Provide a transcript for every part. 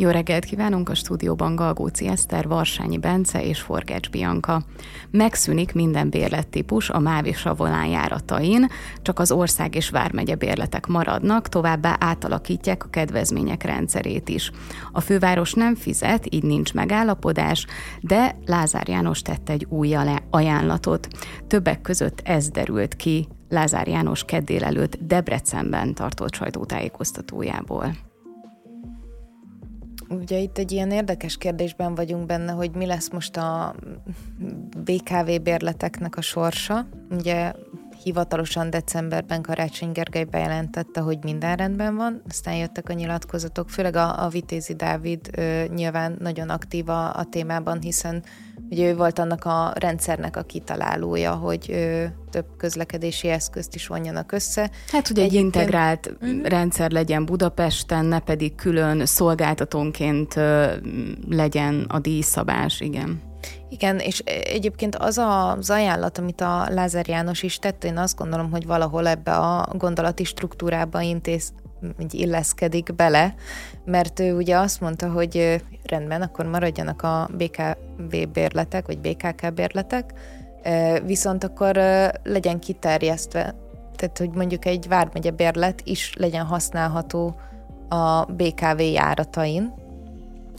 Jó reggelt kívánunk a stúdióban Galgóci Eszter, Varsányi Bence és Forgács Bianka. Megszűnik minden bérlettípus a MÁV és a volán járatain, csak az ország és vármegye bérletek maradnak, továbbá átalakítják a kedvezmények rendszerét is. A főváros nem fizet, így nincs megállapodás, de Lázár János tett egy új ajánlatot. Többek között ez derült ki Lázár János keddél előtt Debrecenben tartott sajtótájékoztatójából. Ugye itt egy ilyen érdekes kérdésben vagyunk benne, hogy mi lesz most a BKV bérleteknek a sorsa. Ugye hivatalosan decemberben Karácsony Gergely bejelentette, hogy minden rendben van, aztán jöttek a nyilatkozatok, főleg a, a Vitézi Dávid ö, nyilván nagyon aktív a, a témában, hiszen ugye ő volt annak a rendszernek a kitalálója, hogy ö, több közlekedési eszközt is vonjanak össze. Hát, hogy egy integrált uh-huh. rendszer legyen Budapesten, ne pedig külön szolgáltatónként ö, legyen a díjszabás, igen. Igen, és egyébként az az ajánlat, amit a Lázár János is tett, én azt gondolom, hogy valahol ebbe a gondolati struktúrába intéz, illeszkedik bele, mert ő ugye azt mondta, hogy rendben, akkor maradjanak a BKV bérletek, vagy BKK bérletek, viszont akkor legyen kiterjesztve, tehát hogy mondjuk egy vármegye bérlet is legyen használható a BKV járatain,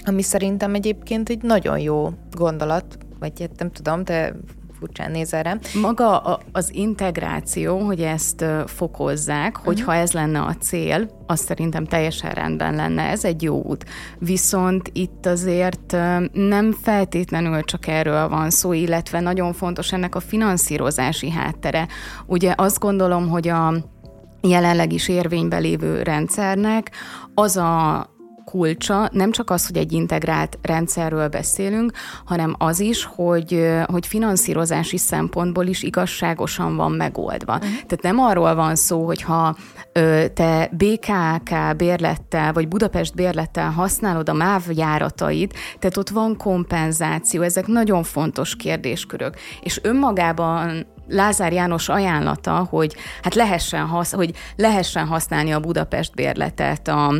ami szerintem egyébként egy nagyon jó gondolat, vagy hát nem tudom, de furcsán nézel rám. Maga a, az integráció, hogy ezt fokozzák, uh-huh. hogyha ez lenne a cél, az szerintem teljesen rendben lenne, ez egy jó út. Viszont itt azért nem feltétlenül csak erről van szó, illetve nagyon fontos ennek a finanszírozási háttere. Ugye azt gondolom, hogy a jelenleg is érvényben lévő rendszernek az a kulcsa nem csak az, hogy egy integrált rendszerről beszélünk, hanem az is, hogy, hogy finanszírozási szempontból is igazságosan van megoldva. Uh-huh. Tehát nem arról van szó, hogy ha te BKK bérlettel, vagy Budapest bérlettel használod a MÁV járatait, tehát ott van kompenzáció, ezek nagyon fontos kérdéskörök. És önmagában Lázár János ajánlata, hogy hát lehessen, hasz, hogy lehessen használni a Budapest bérletet a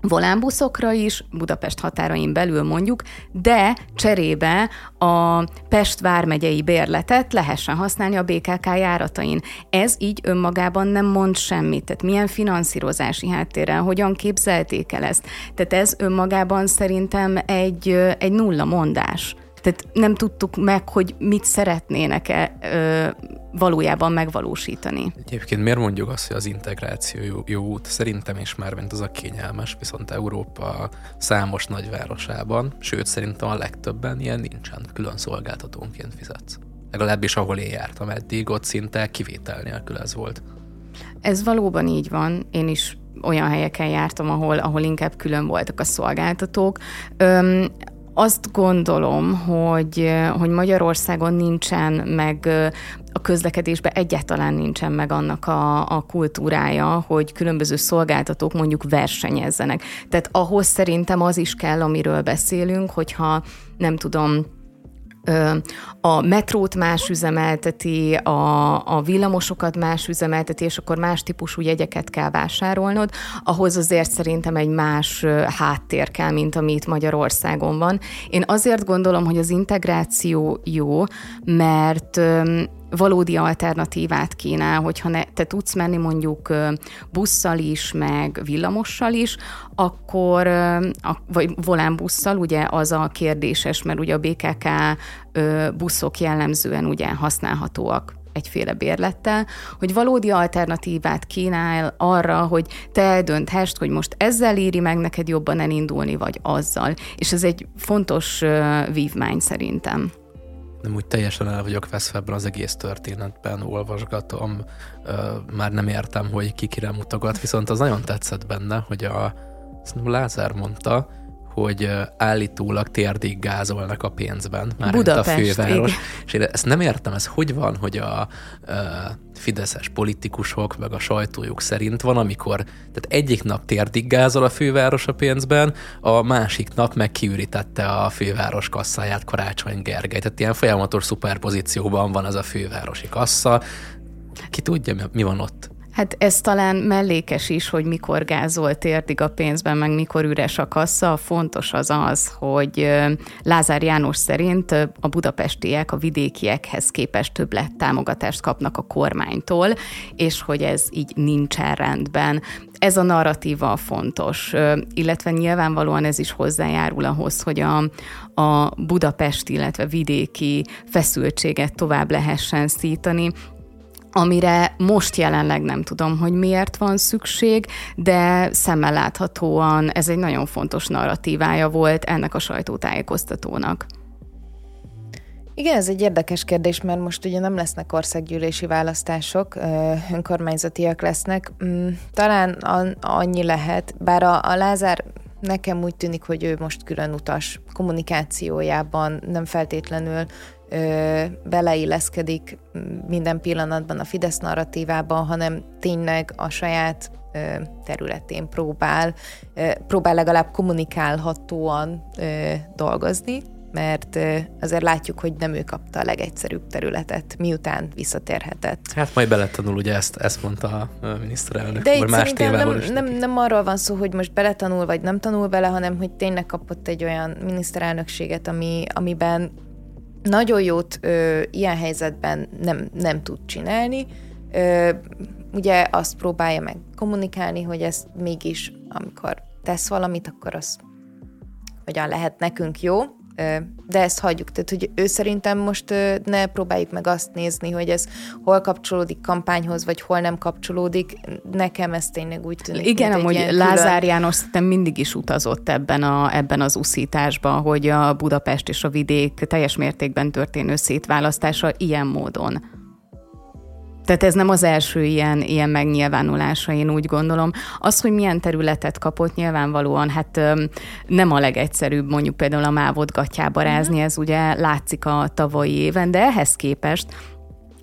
volánbuszokra is, Budapest határain belül mondjuk, de cserébe a Pest vármegyei bérletet lehessen használni a BKK járatain. Ez így önmagában nem mond semmit, tehát milyen finanszírozási háttérrel, hogyan képzelték el ezt. Tehát ez önmagában szerintem egy, egy nulla mondás. Tehát nem tudtuk meg, hogy mit szeretnének-e ö, valójában megvalósítani. Egyébként miért mondjuk azt, hogy az integráció jó, jó út? Szerintem is már mint az a kényelmes, viszont Európa számos nagyvárosában, sőt szerintem a legtöbben ilyen nincsen, külön szolgáltatónként fizetsz. Legalábbis ahol én jártam eddig, ott szinte kivétel nélkül ez volt. Ez valóban így van. Én is olyan helyeken jártam, ahol, ahol inkább külön voltak a szolgáltatók. Öm, azt gondolom, hogy, hogy Magyarországon nincsen meg a közlekedésben egyáltalán nincsen meg annak a, a kultúrája, hogy különböző szolgáltatók mondjuk versenyezzenek. Tehát ahhoz szerintem az is kell, amiről beszélünk, hogyha nem tudom, a metrót más üzemelteti, a, a villamosokat más üzemelteti, és akkor más típusú jegyeket kell vásárolnod, ahhoz azért szerintem egy más háttér kell, mint ami itt Magyarországon van. Én azért gondolom, hogy az integráció jó, mert valódi alternatívát kínál, hogyha ne, te tudsz menni mondjuk busszal is, meg villamossal is, akkor, vagy volánbusszal, ugye az a kérdéses, mert ugye a BKK buszok jellemzően ugye használhatóak egyféle bérlettel, hogy valódi alternatívát kínál arra, hogy te eldönthest, hogy most ezzel éri meg neked jobban elindulni, vagy azzal. És ez egy fontos vívmány szerintem nem úgy teljesen el vagyok veszve ebben az egész történetben, olvasgatom, már nem értem, hogy ki kire mutogat, viszont az nagyon tetszett benne, hogy a Lázár mondta, hogy állítólag térdig gázolnak a pénzben, már Budapest, a főváros. Igen. És én ezt nem értem, ez hogy van, hogy a, a fideszes politikusok, meg a sajtójuk szerint van, amikor tehát egyik nap térdig gázol a főváros a pénzben, a másik nap meg kiürítette a főváros kasszáját Karácsony Gergely. Tehát ilyen folyamatos szuperpozícióban van az a fővárosi kassa. Ki tudja, mi van ott? Hát ez talán mellékes is, hogy mikor gázol térdig a pénzben, meg mikor üres a kassa. Fontos az az, hogy Lázár János szerint a budapestiek a vidékiekhez képest több lett támogatást kapnak a kormánytól, és hogy ez így nincsen rendben. Ez a narratíva fontos, illetve nyilvánvalóan ez is hozzájárul ahhoz, hogy a, a Budapest, illetve vidéki feszültséget tovább lehessen szítani, amire most jelenleg nem tudom, hogy miért van szükség, de szemmel láthatóan ez egy nagyon fontos narratívája volt ennek a sajtótájékoztatónak. Igen, ez egy érdekes kérdés, mert most ugye nem lesznek országgyűlési választások, önkormányzatiak lesznek. Mm, talán annyi lehet, bár a, a Lázár nekem úgy tűnik, hogy ő most külön utas kommunikációjában nem feltétlenül ö, beleilleszkedik minden pillanatban a Fidesz narratívában, hanem tényleg a saját ö, területén próbál, ö, próbál legalább kommunikálhatóan ö, dolgozni, mert azért látjuk, hogy nem ő kapta a legegyszerűbb területet, miután visszatérhetett. Hát majd beletanul, ugye ezt, ezt mondta a miniszterelnök. De itt más nem, nem, nem arról van szó, hogy most beletanul, vagy nem tanul bele, hanem hogy tényleg kapott egy olyan miniszterelnökséget, ami, amiben nagyon jót ö, ilyen helyzetben nem, nem tud csinálni. Ö, ugye azt próbálja meg kommunikálni, hogy ez mégis, amikor tesz valamit, akkor az hogyan lehet nekünk jó, de ezt hagyjuk. Tehát, hogy ő szerintem most ne próbáljuk meg azt nézni, hogy ez hol kapcsolódik kampányhoz, vagy hol nem kapcsolódik. Nekem ez tényleg úgy tűnik. Igen, amúgy Lázár külön... János szerintem mindig is utazott ebben, a, ebben az uszításban, hogy a Budapest és a vidék teljes mértékben történő szétválasztása ilyen módon tehát ez nem az első ilyen, ilyen megnyilvánulása, én úgy gondolom. Az, hogy milyen területet kapott, nyilvánvalóan hát nem a legegyszerűbb mondjuk például a mávot gatyába rázni, mhm. ez ugye látszik a tavalyi éven, de ehhez képest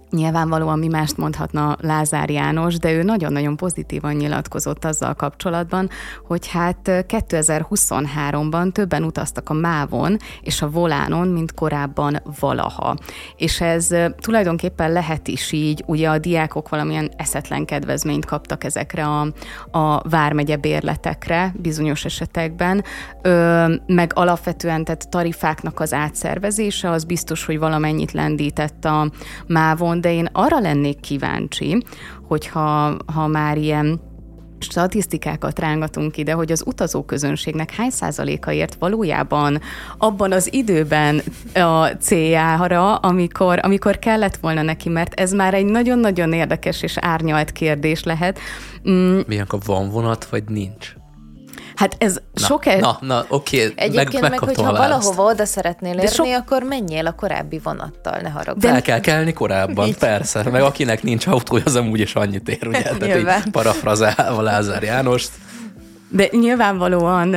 Nyilvánvalóan mi mást mondhatna Lázár János, de ő nagyon-nagyon pozitívan nyilatkozott azzal kapcsolatban, hogy hát 2023-ban többen utaztak a Mávon és a Volánon, mint korábban valaha. És ez tulajdonképpen lehet is így, ugye a diákok valamilyen eszetlen kedvezményt kaptak ezekre a, a vármegye bérletekre bizonyos esetekben, ö, meg alapvetően tehát tarifáknak az átszervezése, az biztos, hogy valamennyit lendített a Mávon, de én arra lennék kíváncsi, hogyha ha már ilyen statisztikákat rángatunk ide, hogy az utazóközönségnek hány százaléka ért valójában abban az időben a céljára, amikor, amikor kellett volna neki, mert ez már egy nagyon-nagyon érdekes és árnyalt kérdés lehet. Mm. Milyen, van vonat, vagy nincs? Hát ez na, sok... E- na, na, oké, okay, Egyébként meg, meg hogyha valahova oda szeretnél érni, sok... akkor menjél a korábbi vonattal, ne haragudj. Fel kell kelni korábban, persze. Meg akinek nincs autója, az amúgy is annyit ér, ugye? Tehát így parafrazálva Lázár Jánost. De nyilvánvalóan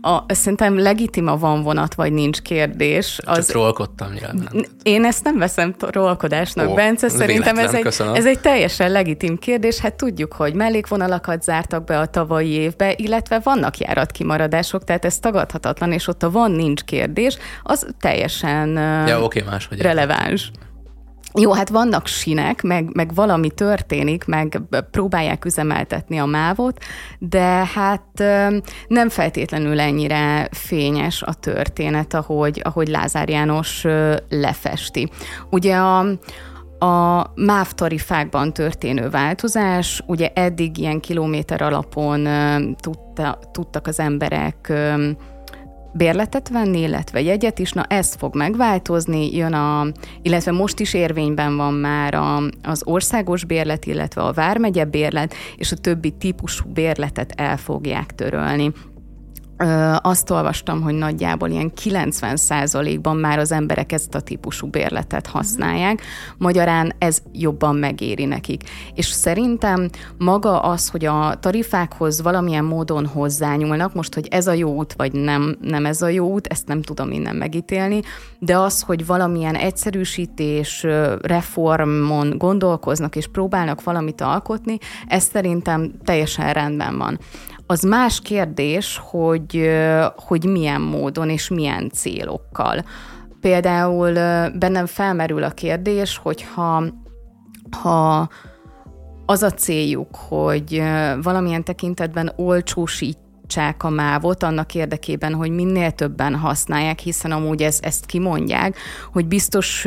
a, szerintem legitim a van vonat, vagy nincs kérdés. Az, Csak trollkodtam nyilván. Én ezt nem veszem trollkodásnak, Ó, Bence. Szerintem ez egy, ez egy teljesen legitim kérdés. Hát tudjuk, hogy mellékvonalakat zártak be a tavalyi évbe, illetve vannak járatkimaradások, tehát ez tagadhatatlan, és ott a van-nincs kérdés, az teljesen ja, okay, máshogy releváns. Értem. Jó, hát vannak sinek, meg, meg valami történik, meg próbálják üzemeltetni a mávot, de hát nem feltétlenül ennyire fényes a történet, ahogy, ahogy Lázár János lefesti. Ugye a, a MÁV tarifákban történő változás, ugye eddig ilyen kilométer alapon tudta, tudtak az emberek bérletet venni, illetve jegyet is, na ez fog megváltozni, jön a, illetve most is érvényben van már a, az országos bérlet, illetve a vármegye bérlet, és a többi típusú bérletet el fogják törölni azt olvastam, hogy nagyjából ilyen 90%-ban már az emberek ezt a típusú bérletet használják, magyarán ez jobban megéri nekik. És szerintem maga az, hogy a tarifákhoz valamilyen módon hozzányúlnak, most, hogy ez a jó út, vagy nem, nem ez a jó út, ezt nem tudom innen megítélni, de az, hogy valamilyen egyszerűsítés, reformon gondolkoznak és próbálnak valamit alkotni, ez szerintem teljesen rendben van. Az más kérdés, hogy, hogy milyen módon és milyen célokkal. Például bennem felmerül a kérdés, hogyha ha az a céljuk, hogy valamilyen tekintetben olcsósít a mávot annak érdekében, hogy minél többen használják, hiszen amúgy ez, ezt kimondják, hogy biztos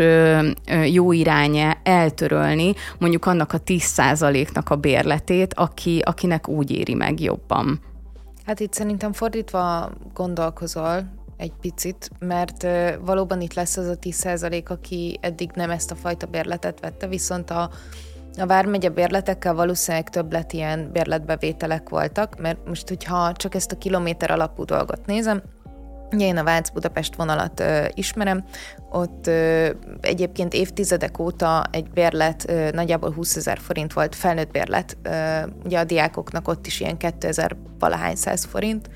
jó irány eltörölni mondjuk annak a 10%-nak a bérletét, aki, akinek úgy éri meg jobban. Hát itt szerintem fordítva gondolkozol egy picit, mert valóban itt lesz az a 10% aki eddig nem ezt a fajta bérletet vette, viszont a a Vármegye bérletekkel valószínűleg többlet ilyen bérletbevételek voltak, mert most, hogyha csak ezt a kilométer alapú dolgot nézem, Ugye én a Vác-Budapest vonalat ö, ismerem, ott ö, egyébként évtizedek óta egy bérlet ö, nagyjából 20 ezer forint volt, felnőtt bérlet, ö, ugye a diákoknak ott is ilyen 2000 valahány száz forint.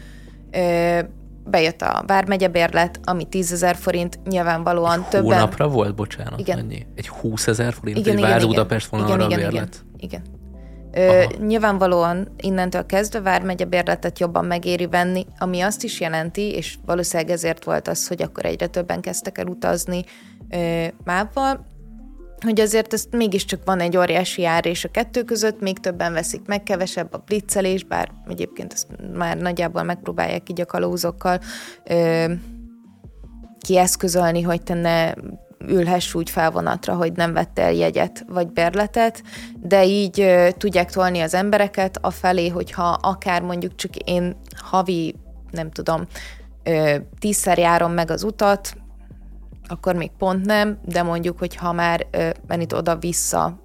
Ö, bejött a Vármegye bérlet, ami 10 ezer forint, nyilvánvalóan egy többen... Hónapra volt, bocsánat, igen. Mennyi? Egy 20 ezer forint, igen, egy igen, Vár Budapest vonalra igen, igen, bérlet? Igen, igen. Ö, nyilvánvalóan innentől kezdve Vármegye bérletet jobban megéri venni, ami azt is jelenti, és valószínűleg ezért volt az, hogy akkor egyre többen kezdtek el utazni ö, mávval, hogy azért ezt mégiscsak van egy óriási ár és a kettő között, még többen veszik meg, kevesebb a blitzelés, bár egyébként ezt már nagyjából megpróbálják így a kalózokkal ö, kieszközölni, hogy te ne ülhess úgy felvonatra, hogy nem vettél jegyet vagy berletet, de így ö, tudják tolni az embereket a felé, hogyha akár mondjuk csak én havi, nem tudom, ö, tízszer járom meg az utat, akkor még pont nem, de mondjuk, hogy ha már itt oda-vissza,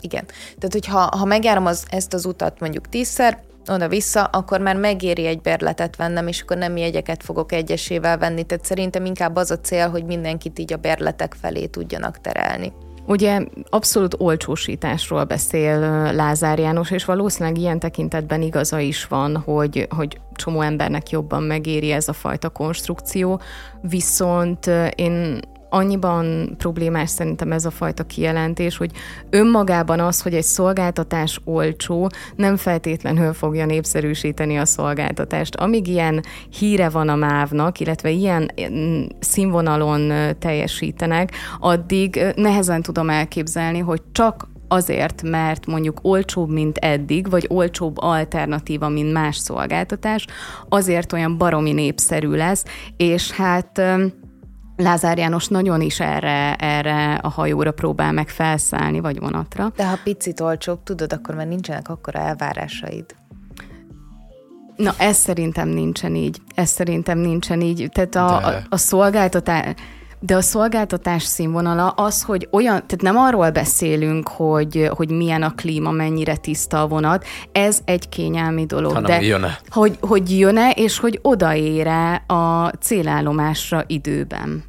igen. Tehát, hogyha ha megjárom az, ezt az utat mondjuk tízszer, oda-vissza, akkor már megéri egy berletet vennem, és akkor nem jegyeket fogok egyesével venni. Tehát szerintem inkább az a cél, hogy mindenkit így a berletek felé tudjanak terelni. Ugye abszolút olcsósításról beszél Lázár János, és valószínűleg ilyen tekintetben igaza is van, hogy, hogy csomó embernek jobban megéri ez a fajta konstrukció, viszont én annyiban problémás szerintem ez a fajta kijelentés, hogy önmagában az, hogy egy szolgáltatás olcsó, nem feltétlenül fogja népszerűsíteni a szolgáltatást. Amíg ilyen híre van a mávnak, illetve ilyen mm, színvonalon teljesítenek, addig nehezen tudom elképzelni, hogy csak azért, mert mondjuk olcsóbb, mint eddig, vagy olcsóbb alternatíva, mint más szolgáltatás, azért olyan baromi népszerű lesz, és hát Lázár János nagyon is erre, erre a hajóra próbál meg felszállni, vagy vonatra. De ha picit olcsóbb, tudod, akkor már nincsenek akkora elvárásaid. Na, ez szerintem nincsen így. Ez szerintem nincsen így. Tehát a, a, a szolgáltatás de a szolgáltatás színvonala az, hogy olyan, tehát nem arról beszélünk, hogy, hogy milyen a klíma, mennyire tiszta a vonat, ez egy kényelmi dolog. Hanem de jön-e. Hogy, hogy jön-e, és hogy odaére a célállomásra időben.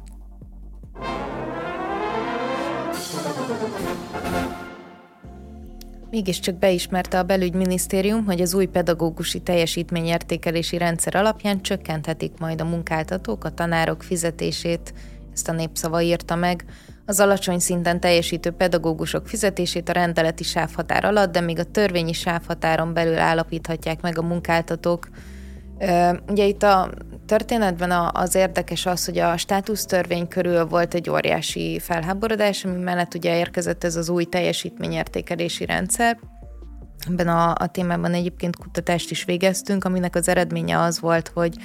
Mégiscsak beismerte a belügyminisztérium, hogy az új pedagógusi teljesítményértékelési rendszer alapján csökkenthetik majd a munkáltatók a tanárok fizetését ezt a népszava írta meg, az alacsony szinten teljesítő pedagógusok fizetését a rendeleti sávhatár alatt, de még a törvényi sávhatáron belül állapíthatják meg a munkáltatók. Ugye itt a történetben az érdekes az, hogy a státusztörvény körül volt egy óriási felháborodás, ami mellett ugye érkezett ez az új teljesítményértékelési rendszer, Ebben a, a témában egyébként kutatást is végeztünk, aminek az eredménye az volt, hogy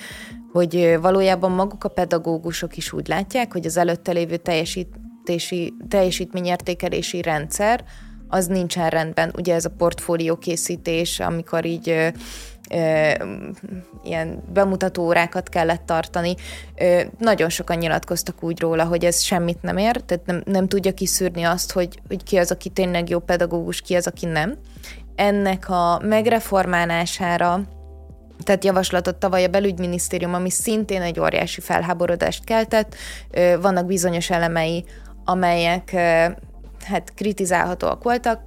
hogy valójában maguk a pedagógusok is úgy látják, hogy az előtte lévő teljesítési, teljesítményértékelési rendszer az nincsen rendben. Ugye ez a portfólió készítés, amikor így ö, ö, ilyen bemutató órákat kellett tartani. Ö, nagyon sokan nyilatkoztak úgy róla, hogy ez semmit nem ér, tehát nem, nem tudja kiszűrni azt, hogy, hogy ki az, aki tényleg jó pedagógus, ki az, aki nem. Ennek a megreformálására tehát javaslatot tavaly a belügyminisztérium, ami szintén egy óriási felháborodást keltett. Vannak bizonyos elemei, amelyek hát kritizálhatóak voltak,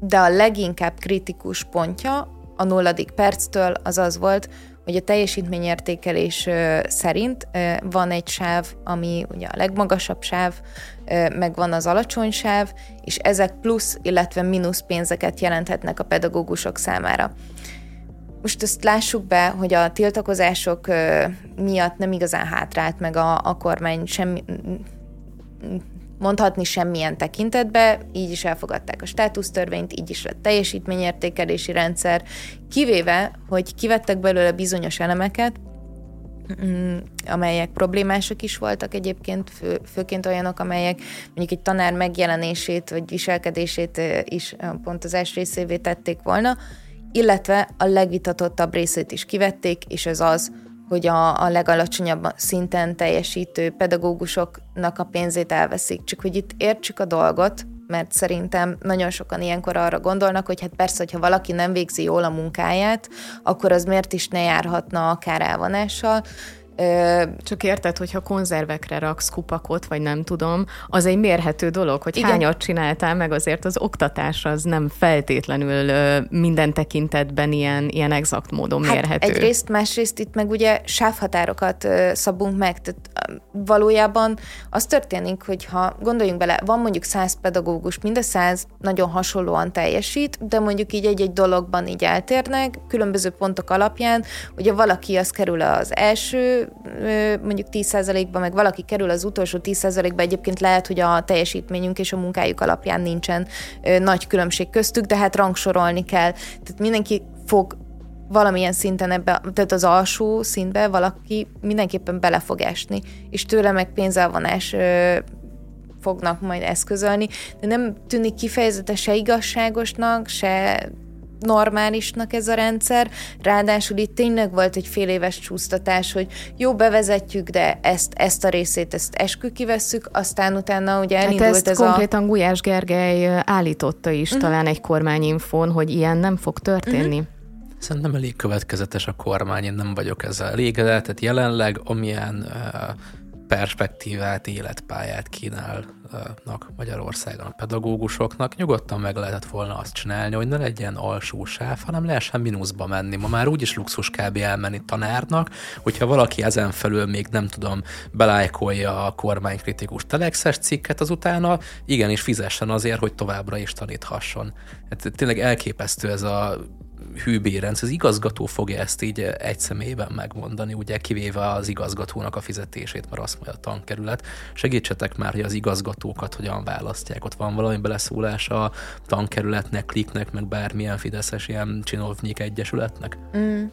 de a leginkább kritikus pontja a nulladik perctől az az volt, hogy a teljesítményértékelés szerint van egy sáv, ami ugye a legmagasabb sáv, meg van az alacsony sáv, és ezek plusz, illetve mínusz pénzeket jelenthetnek a pedagógusok számára. Most ezt lássuk be, hogy a tiltakozások miatt nem igazán hátrált meg a, a kormány semmi, mondhatni semmilyen tekintetbe, így is elfogadták a státusztörvényt, így is lett teljesítményértékelési rendszer, kivéve, hogy kivettek belőle bizonyos elemeket, mm, amelyek problémások is voltak egyébként, fő, főként olyanok, amelyek mondjuk egy tanár megjelenését vagy viselkedését is pont az első részévé tették volna, illetve a legvitatottabb részét is kivették, és ez az, hogy a, a legalacsonyabb szinten teljesítő pedagógusoknak a pénzét elveszik. Csak hogy itt értsük a dolgot, mert szerintem nagyon sokan ilyenkor arra gondolnak, hogy hát persze, hogyha valaki nem végzi jól a munkáját, akkor az miért is ne járhatna akár elvonással. Csak érted, hogyha konzervekre raksz kupakot, vagy nem tudom, az egy mérhető dolog, hogy Igen. hányat csináltál meg, azért az oktatás az nem feltétlenül minden tekintetben ilyen, ilyen exakt módon hát mérhető. Egyrészt, másrészt itt meg ugye sávhatárokat szabunk meg, tehát valójában az történik, hogy ha gondoljunk bele, van mondjuk száz pedagógus, mind a száz nagyon hasonlóan teljesít, de mondjuk így egy-egy dologban így eltérnek, különböző pontok alapján, ugye valaki az kerül az első mondjuk 10%-ba, meg valaki kerül az utolsó 10%-ba, egyébként lehet, hogy a teljesítményünk és a munkájuk alapján nincsen nagy különbség köztük, de hát rangsorolni kell. Tehát mindenki fog valamilyen szinten ebbe, tehát az alsó szintbe valaki mindenképpen bele fog esni, és tőle meg pénzelvonás fognak majd eszközölni, de nem tűnik kifejezetten se igazságosnak, se normálisnak ez a rendszer, ráadásul itt tényleg volt egy fél éves csúsztatás, hogy jó, bevezetjük, de ezt, ezt a részét, ezt eskü kivesszük, aztán utána ugye hát elindult hát ezt ez konkrétan a... Gulyás Gergely állította is uh-huh. talán egy kormányinfón, hogy ilyen nem fog történni. Uh-huh. Szerintem elég következetes a kormány, én nem vagyok ezzel elégedett, tehát jelenleg amilyen uh, perspektívát, életpályát kínálnak Magyarországon a pedagógusoknak. Nyugodtan meg lehetett volna azt csinálni, hogy ne legyen alsó sáv, hanem lehessen mínuszba menni. Ma már úgyis luxus kb. elmenni tanárnak, hogyha valaki ezen felül még nem tudom, belájkolja a kormánykritikus telexes cikket, az utána igenis fizessen azért, hogy továbbra is taníthasson. Hát tényleg elképesztő ez a hűbérenc, az igazgató fogja ezt így egy személyben megmondani, ugye kivéve az igazgatónak a fizetését, mert azt mondja a tankerület. Segítsetek már, hogy az igazgatókat hogyan választják. Ott van valami beleszólás a tankerületnek, kliknek, meg bármilyen fideszes ilyen csinovnyik egyesületnek? Mm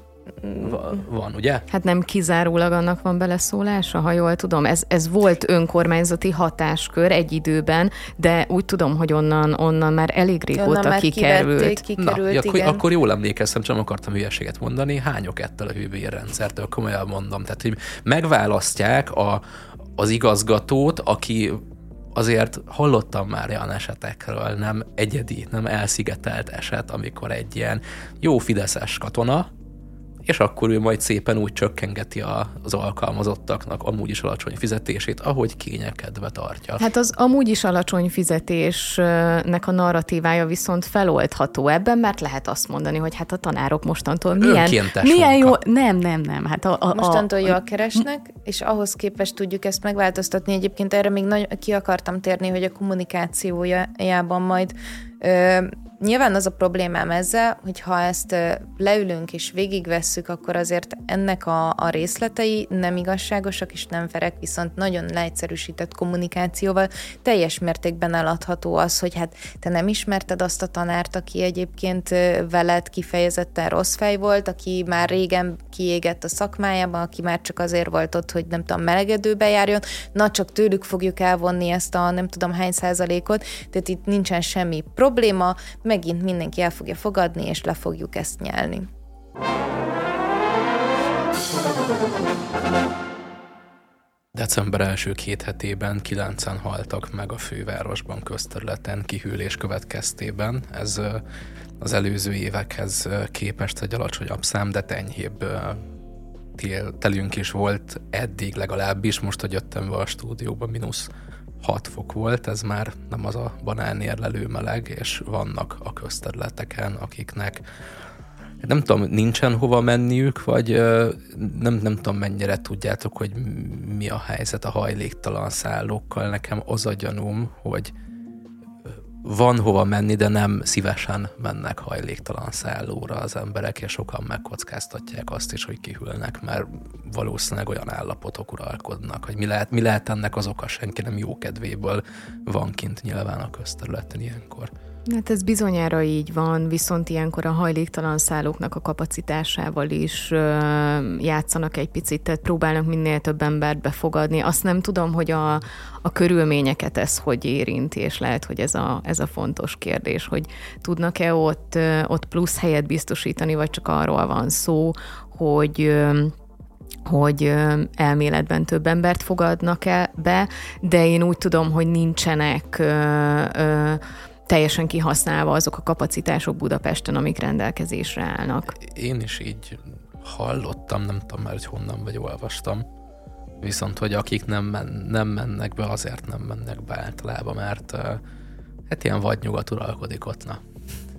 van, ugye? Hát nem kizárólag annak van beleszólása, ha jól tudom. Ez, ez volt önkormányzati hatáskör egy időben, de úgy tudom, hogy onnan, onnan már elég régóta onnan kikerült. kikerült. Na, akkor, akkor jól emlékeztem, csak nem akartam hülyeséget mondani. Hányok ettől a hűbérrendszertől? Komolyan mondom. Tehát, hogy megválasztják a, az igazgatót, aki azért hallottam már olyan esetekről, nem egyedi, nem elszigetelt eset, amikor egy ilyen jó fideszes katona, és akkor ő majd szépen úgy csökkengeti a, az alkalmazottaknak amúgy is alacsony fizetését, ahogy kényekedve tartja. Hát az amúgy is alacsony fizetésnek a narratívája viszont feloldható ebben, mert lehet azt mondani, hogy hát a tanárok mostantól milyen, milyen jó... Nem, nem, nem. Hát a, a, mostantól a, jól keresnek, és ahhoz képest tudjuk ezt megváltoztatni. Egyébként erre még nagy, ki akartam térni, hogy a kommunikációjában majd ö, Nyilván az a problémám ezzel, hogy ha ezt leülünk és végigvesszük, akkor azért ennek a, a részletei nem igazságosak és nem ferek, viszont nagyon leegyszerűsített kommunikációval teljes mértékben eladható az, hogy hát te nem ismerted azt a tanárt, aki egyébként veled kifejezetten rossz fej volt, aki már régen kiégett a szakmájában, aki már csak azért volt ott, hogy nem tudom, melegedőbe járjon, na csak tőlük fogjuk elvonni ezt a nem tudom hány százalékot, tehát itt nincsen semmi probléma, megint mindenki el fogja fogadni, és le fogjuk ezt nyelni. December első két hetében kilencen haltak meg a fővárosban közterületen kihűlés következtében. Ez az előző évekhez képest egy alacsonyabb szám, de enyhébb telünk is volt eddig legalábbis, most, hogy jöttem be a stúdióba, mínusz 6 fok volt, ez már nem az a banánérlelő meleg, és vannak a közterületeken, akiknek nem tudom, nincsen hova menniük, vagy nem, nem tudom mennyire tudjátok, hogy mi a helyzet a hajléktalan szállókkal. Nekem az a gyanúm, hogy van hova menni, de nem szívesen mennek hajléktalan szállóra az emberek, és sokan megkockáztatják azt is, hogy kihűlnek, mert valószínűleg olyan állapotok uralkodnak, hogy mi lehet, mi lehet ennek az oka, senki nem jó kedvéből van kint nyilván a közterületen ilyenkor. Hát ez bizonyára így van, viszont ilyenkor a hajléktalan szállóknak a kapacitásával is ö, játszanak egy picit, tehát próbálnak minél több embert befogadni. Azt nem tudom, hogy a, a körülményeket ez hogy érinti, és lehet, hogy ez a, ez a fontos kérdés, hogy tudnak-e ott, ott plusz helyet biztosítani, vagy csak arról van szó, hogy hogy elméletben több embert fogadnak el be, de én úgy tudom, hogy nincsenek ö, ö, teljesen kihasználva azok a kapacitások Budapesten, amik rendelkezésre állnak. Én is így hallottam, nem tudom már, hogy honnan vagy olvastam, viszont hogy akik nem, men, nem mennek be, azért nem mennek be általában, mert hát ilyen vadnyugat uralkodik ott, na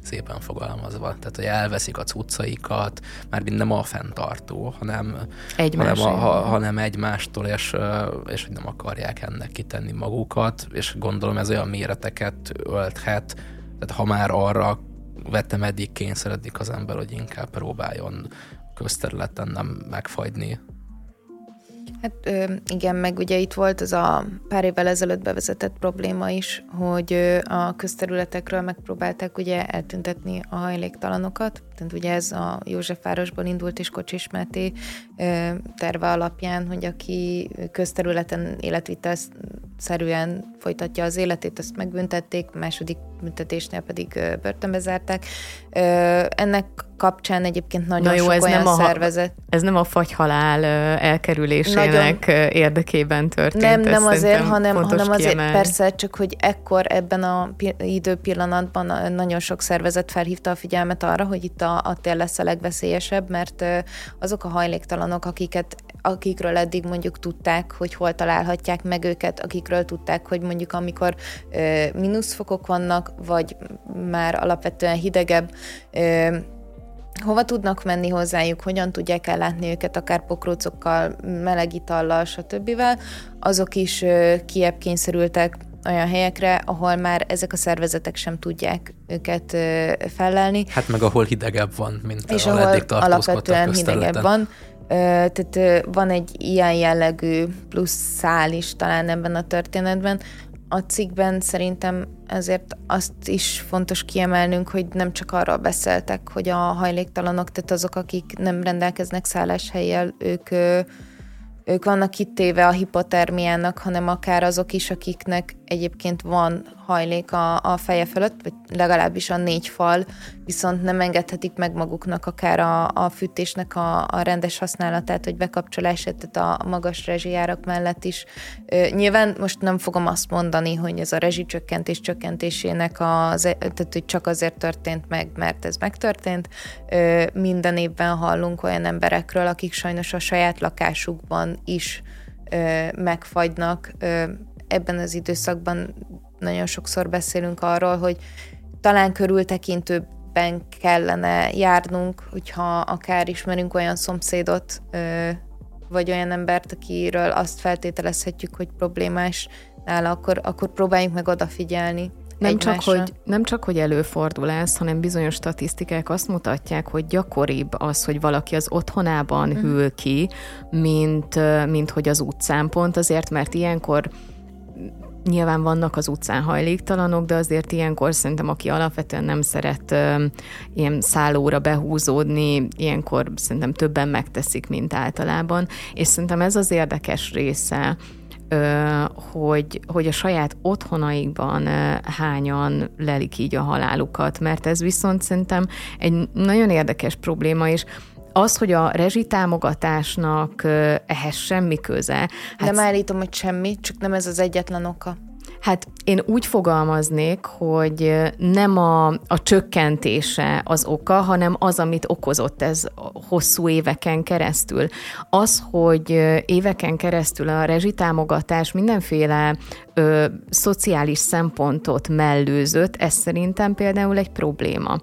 szépen fogalmazva. Tehát, hogy elveszik a cuccaikat, már nem a fenntartó, hanem, hanem, a, ha, hanem egymástól, és, és hogy nem akarják ennek kitenni magukat, és gondolom ez olyan méreteket ölthet, tehát ha már arra vettem eddig kényszeredik az ember, hogy inkább próbáljon közterületen nem megfagyni Hát igen, meg ugye itt volt az a pár évvel ezelőtt bevezetett probléma is, hogy a közterületekről megpróbálták ugye eltüntetni a hajléktalanokat. Tehát ugye ez a Józsefvárosban indult és Kocsis Máté terve alapján, hogy aki közterületen életvitelszerűen folytatja az életét, ezt megbüntették, második büntetésnél pedig börtönbe zárták. Ennek kapcsán egyébként nagyon Na jó, sok ez olyan nem a, szervezet. Ez nem a fagyhalál elkerülésének nagyon, érdekében történt. Nem, nem azért, hanem, hanem azért kiemelni. persze, csak hogy ekkor ebben a időpillanatban nagyon sok szervezet felhívta a figyelmet arra, hogy itt a, a tél lesz a legveszélyesebb, mert azok a hajléktalanok, akiket akikről eddig mondjuk tudták, hogy hol találhatják meg őket, akikről tudták, hogy mondjuk amikor ö, mínuszfokok vannak, vagy már alapvetően hidegebb, ö, hova tudnak menni hozzájuk, hogyan tudják ellátni őket, akár pokrócokkal, meleg itallal, stb. Azok is kiebb kényszerültek olyan helyekre, ahol már ezek a szervezetek sem tudják őket fellelni. Hát meg ahol hidegebb van, mint és ahol eddig alapvetően hidegebb van. Tehát van egy ilyen jellegű plusz szál is talán ebben a történetben, a cikkben szerintem ezért azt is fontos kiemelnünk, hogy nem csak arról beszéltek, hogy a hajléktalanok, tehát azok, akik nem rendelkeznek szálláshelyjel, ők ők vannak kitéve a hipotermiának, hanem akár azok is, akiknek egyébként van hajlék a, a feje fölött, vagy legalábbis a négy fal, viszont nem engedhetik meg maguknak akár a, a fűtésnek a, a rendes használatát, vagy bekapcsolását, tehát a magas rezsijárak mellett is. Nyilván most nem fogom azt mondani, hogy ez a rezsicsökkentés csökkentésének az, tehát hogy csak azért történt meg, mert ez megtörtént. Minden évben hallunk olyan emberekről, akik sajnos a saját lakásukban is megfagynak, ebben az időszakban nagyon sokszor beszélünk arról, hogy talán körültekintőbben kellene járnunk, hogyha akár ismerünk olyan szomszédot, vagy olyan embert, akiről azt feltételezhetjük, hogy problémás nála, akkor, akkor próbáljunk meg odafigyelni. Nem csak, hogy, nem csak, hogy előfordul ez, hanem bizonyos statisztikák azt mutatják, hogy gyakoribb az, hogy valaki az otthonában uh-huh. hűl ki, mint, mint hogy az utcán pont azért, mert ilyenkor Nyilván vannak az utcán hajléktalanok, de azért ilyenkor szerintem, aki alapvetően nem szeret ö, ilyen szállóra behúzódni, ilyenkor szerintem többen megteszik, mint általában. És szerintem ez az érdekes része, ö, hogy, hogy a saját otthonaikban ö, hányan lelik így a halálukat, mert ez viszont szerintem egy nagyon érdekes probléma, és az, hogy a rezsitámogatásnak ehhez semmi köze. Hát nem állítom, hogy semmi, csak nem ez az egyetlen oka. Hát én úgy fogalmaznék, hogy nem a, a csökkentése az oka, hanem az, amit okozott ez hosszú éveken keresztül. Az, hogy éveken keresztül a rezsitámogatás mindenféle ö, szociális szempontot mellőzött, ez szerintem például egy probléma.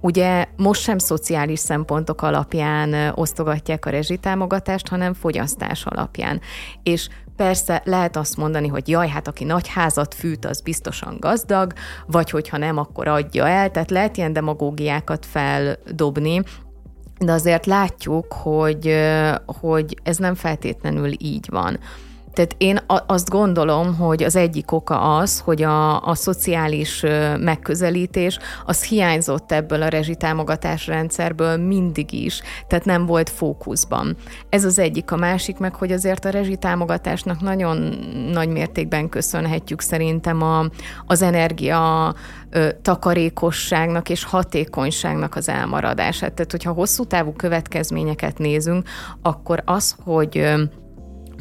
Ugye most sem szociális szempontok alapján osztogatják a rezsitámogatást, hanem fogyasztás alapján. És Persze lehet azt mondani, hogy jaj, hát aki nagy házat fűt, az biztosan gazdag, vagy hogyha nem, akkor adja el, tehát lehet ilyen demagógiákat feldobni, de azért látjuk, hogy, hogy ez nem feltétlenül így van. Tehát én azt gondolom, hogy az egyik oka az, hogy a, a szociális megközelítés az hiányzott ebből a rezsitámogatás rendszerből mindig is, tehát nem volt fókuszban. Ez az egyik, a másik meg, hogy azért a rezsitámogatásnak nagyon nagy mértékben köszönhetjük szerintem a, az energia takarékosságnak és hatékonyságnak az elmaradását. Tehát, hogyha hosszú távú következményeket nézünk, akkor az, hogy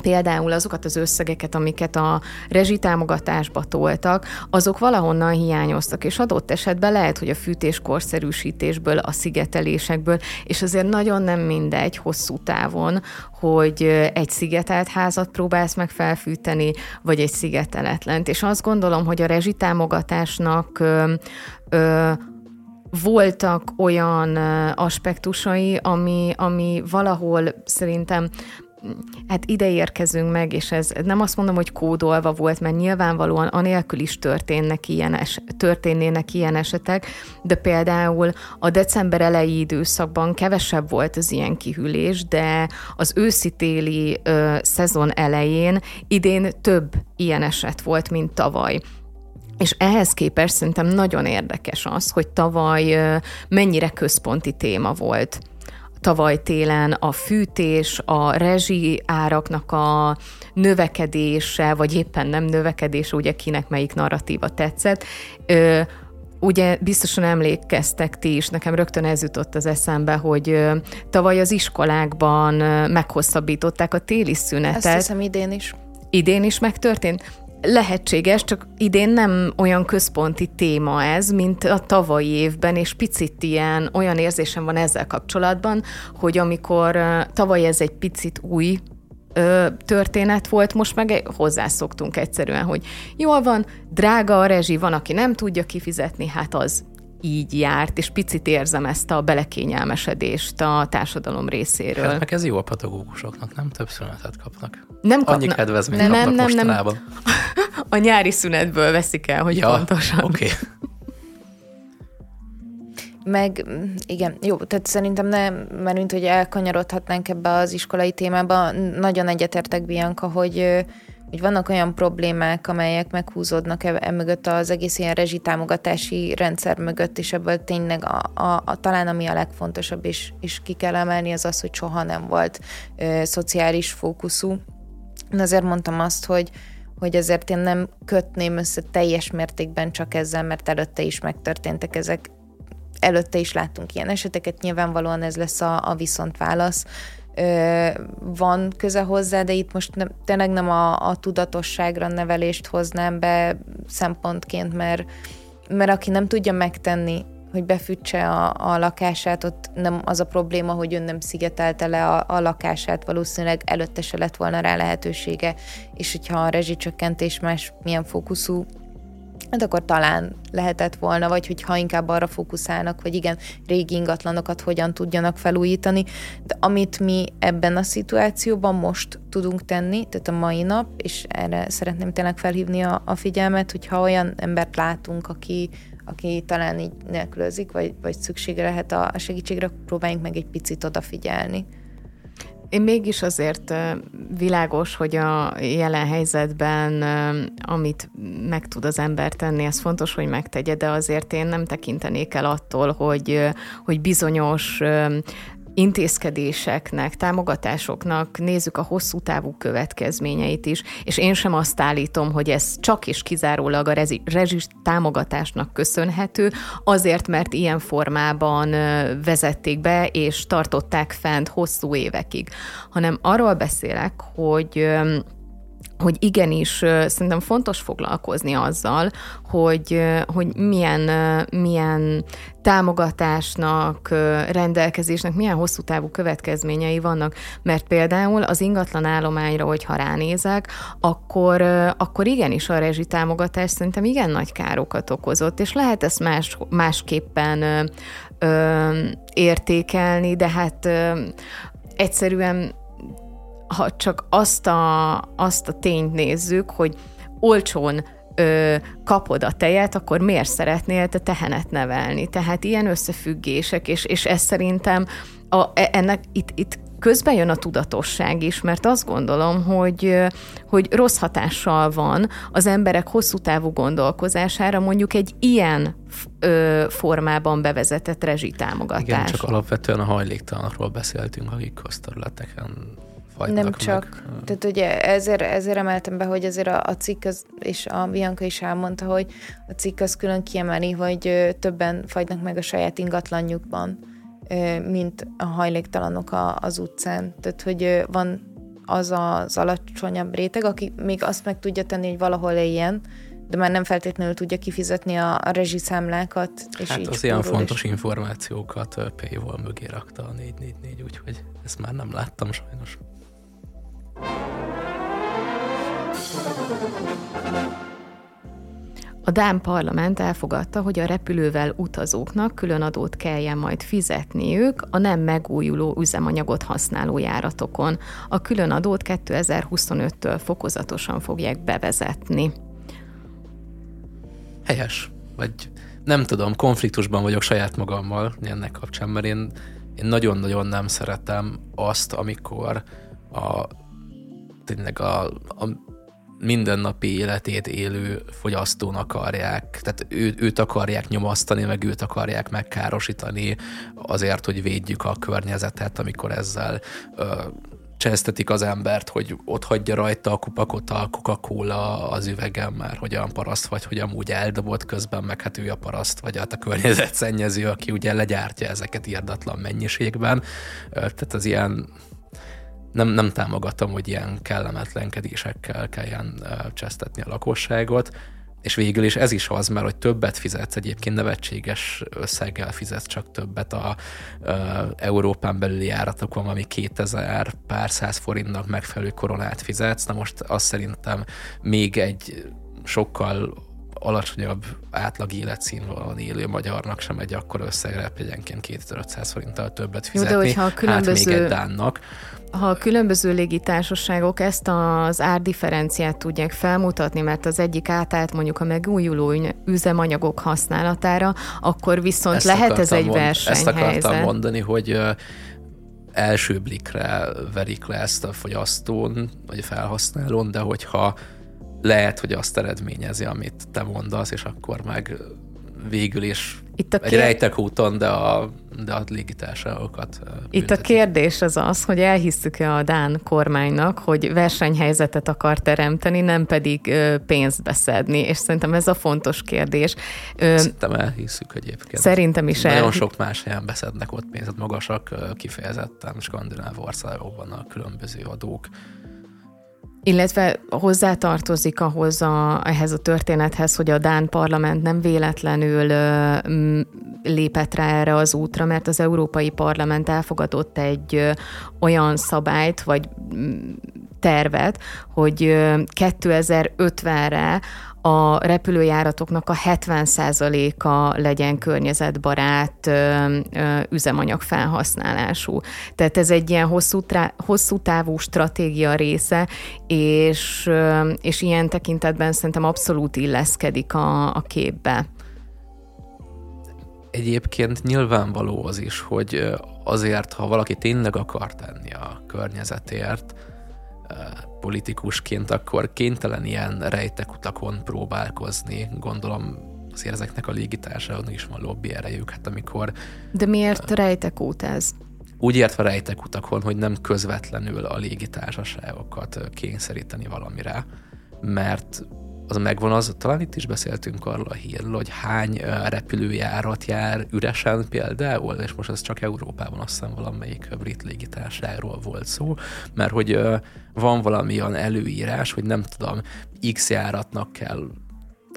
például azokat az összegeket, amiket a rezsitámogatásba toltak, azok valahonnan hiányoztak, és adott esetben lehet, hogy a fűtés korszerűsítésből, a szigetelésekből, és azért nagyon nem mindegy hosszú távon, hogy egy szigetelt házat próbálsz meg felfűteni, vagy egy szigeteletlent. És azt gondolom, hogy a rezsitámogatásnak ö, ö, voltak olyan aspektusai, ami, ami valahol szerintem hát ide érkezünk meg, és ez nem azt mondom, hogy kódolva volt, mert nyilvánvalóan anélkül is történnek ilyen es, történnének ilyen esetek, de például a december elejé időszakban kevesebb volt az ilyen kihűlés, de az őszi-téli ö, szezon elején idén több ilyen eset volt, mint tavaly. És ehhez képest szerintem nagyon érdekes az, hogy tavaly mennyire központi téma volt tavaly télen a fűtés, a rezsi áraknak a növekedése, vagy éppen nem növekedése, ugye kinek melyik narratíva tetszett. Ö, Ugye biztosan emlékeztek ti is, nekem rögtön ez jutott az eszembe, hogy tavaly az iskolákban meghosszabbították a téli szünetet. Ezt hiszem idén is. Idén is megtörtént? Lehetséges, csak idén nem olyan központi téma ez, mint a tavalyi évben, és picit ilyen olyan érzésem van ezzel kapcsolatban, hogy amikor tavaly ez egy picit új ö, történet volt, most meg hozzászoktunk egyszerűen, hogy jól van, drága a rezsi, van, aki nem tudja kifizetni, hát az így járt, és picit érzem ezt a belekényelmesedést a társadalom részéről. Hát meg ez jó a pedagógusoknak, nem több szünetet kapnak. Nem kapna... Annyi kedvezményt nem, kapnak nem, mostanában. Nem. A nyári szünetből veszik el, hogy ja, pontosan. Oké. Okay. Meg igen, jó, tehát szerintem nem, mert mint hogy elkanyarodhatnánk ebbe az iskolai témába, nagyon egyetértek Bianca, hogy hogy vannak olyan problémák, amelyek meghúzódnak e, e mögött az egész ilyen rezsitámogatási rendszer mögött, és ebből tényleg a, a, a talán ami a legfontosabb, és, és ki kell emelni, az az, hogy soha nem volt ö, szociális fókuszú. De azért mondtam azt, hogy, hogy azért én nem kötném össze teljes mértékben csak ezzel, mert előtte is megtörténtek ezek, előtte is láttunk ilyen eseteket, nyilvánvalóan ez lesz a, a viszont válasz, van köze hozzá, de itt most nem, tényleg nem a, a tudatosságra nevelést hoznám be szempontként, mert, mert aki nem tudja megtenni, hogy befűtse a, a lakását, ott nem az a probléma, hogy ön nem szigetelte le a, a lakását, valószínűleg előtte se lett volna rá lehetősége, és hogyha a rezsicsökkentés más milyen fókuszú hát akkor talán lehetett volna, vagy hogyha inkább arra fókuszálnak, hogy igen, régi ingatlanokat hogyan tudjanak felújítani, de amit mi ebben a szituációban most tudunk tenni, tehát a mai nap, és erre szeretném tényleg felhívni a, a figyelmet, hogyha olyan embert látunk, aki, aki talán így nélkülözik, vagy, vagy szüksége lehet a segítségre, próbáljunk meg egy picit odafigyelni. Én mégis azért világos, hogy a jelen helyzetben, amit meg tud az ember tenni, az fontos, hogy megtegye, de azért én nem tekintenék el attól, hogy, hogy bizonyos intézkedéseknek, támogatásoknak nézzük a hosszú távú következményeit is, és én sem azt állítom, hogy ez csak és kizárólag a rezis támogatásnak köszönhető, azért, mert ilyen formában vezették be és tartották fent hosszú évekig, hanem arról beszélek, hogy hogy igenis szerintem fontos foglalkozni azzal, hogy, hogy milyen, milyen támogatásnak, rendelkezésnek milyen hosszú távú következményei vannak, mert például az ingatlan állományra, hogyha ránézek, akkor, akkor igenis a rezsitámogatás szerintem igen nagy károkat okozott, és lehet ezt más, másképpen ö, értékelni, de hát ö, egyszerűen ha csak azt a, azt a tényt nézzük, hogy olcsón ö, kapod a tejet, akkor miért szeretnél te tehenet nevelni? Tehát ilyen összefüggések, és, és ez szerintem a, e, ennek itt, itt közben jön a tudatosság is, mert azt gondolom, hogy, hogy rossz hatással van az emberek hosszú távú gondolkozására mondjuk egy ilyen ö, formában bevezetett rezsitámogatás. Igen, csak alapvetően a hajléktalanokról beszéltünk, akik közterületeken nem csak. Meg. Tehát ugye ezért, ezért emeltem be, hogy azért a, a cikk, az, és a Bianca is elmondta, hogy a cikk az külön kiemeli, hogy többen fagynak meg a saját ingatlanjukban, mint a hajléktalanok az utcán. Tehát, hogy van az az alacsonyabb réteg, aki még azt meg tudja tenni, hogy valahol éljen, de már nem feltétlenül tudja kifizetni a, a rezsiszámlákat. És hát így az ilyen fontos is. információkat paywall mögé rakta a 444, úgyhogy ezt már nem láttam sajnos. A Dán parlament elfogadta, hogy a repülővel utazóknak külön adót kelljen majd fizetniük a nem megújuló üzemanyagot használó járatokon. A külön adót 2025-től fokozatosan fogják bevezetni. Helyes. Vagy nem tudom, konfliktusban vagyok saját magammal ennek kapcsán, mert én, én nagyon-nagyon nem szeretem azt, amikor a tényleg a, a mindennapi életét élő fogyasztón akarják, tehát ő, őt akarják nyomasztani, meg őt akarják megkárosítani azért, hogy védjük a környezetet, amikor ezzel ö, csesztetik az embert, hogy ott hagyja rajta a kupakot a Coca-Cola az üvegem, mert hogy olyan paraszt vagy, hogy amúgy eldobott közben, meg hát ő a paraszt, vagy hát a környezet szennyező, aki ugye legyártja ezeket írdatlan mennyiségben. Tehát az ilyen nem, nem támogatom, hogy ilyen kellemetlenkedésekkel kelljen csesztetni a lakosságot, és végül is ez is az, mert hogy többet fizetsz, egyébként nevetséges összeggel fizetsz csak többet a uh, Európán belüli járatokon, ami 2000 pár száz forintnak megfelelő koronát fizetsz. Na most azt szerintem még egy sokkal alacsonyabb átlag életszínvonalon élő magyarnak sem egy akkor összegre egyenként 2500 forinttal többet fizetni. Jó, de hogyha a különböző... Hát még egy dánnak. Ha a különböző légitársaságok ezt az árdifferenciát tudják felmutatni, mert az egyik átállt mondjuk a megújuló üzemanyagok használatára, akkor viszont ezt lehet ez egy mond, versenyhelyzet. Ezt akartam mondani, hogy első blikre verik le ezt a fogyasztón, vagy a felhasználón, de hogyha lehet, hogy azt eredményezi, amit te mondasz, és akkor meg végül is Itt a egy kér... rejtek úton, de a, de a légitársaságokat Itt a kérdés az az, hogy elhisszük-e a Dán kormánynak, hogy versenyhelyzetet akar teremteni, nem pedig pénzt beszedni, és szerintem ez a fontos kérdés. Szerintem elhisszük egyébként. Szerintem is el. Nagyon sok más helyen beszednek ott pénzt, magasak kifejezetten skandináv országokban a különböző adók illetve hozzátartozik ahhoz a, ehhez a történethez, hogy a Dán parlament nem véletlenül ö, lépett rá erre az útra, mert az Európai Parlament elfogadott egy ö, olyan szabályt, vagy tervet, hogy 2050-re a repülőjáratoknak a 70%-a legyen környezetbarát üzemanyag felhasználású. Tehát ez egy ilyen hosszú, trá, hosszú távú stratégia része, és, és ilyen tekintetben szerintem abszolút illeszkedik a, a képbe. Egyébként nyilvánvaló az is, hogy azért, ha valaki tényleg akar tenni a környezetért, politikusként, akkor kénytelen ilyen rejtekutakon próbálkozni. Gondolom azért ezeknek a légitársaságoknak is van lobby erejük, hát amikor... De miért uh, rejtekút ez? Úgy értve rejtekutakon, hogy nem közvetlenül a légitársaságokat kényszeríteni valamire, mert az megvan az, talán itt is beszéltünk arról a hírről, hogy hány repülőjárat jár üresen például, és most ez csak Európában azt hiszem valamelyik brit légitársaságról volt szó, mert hogy van valami olyan előírás, hogy nem tudom, X járatnak kell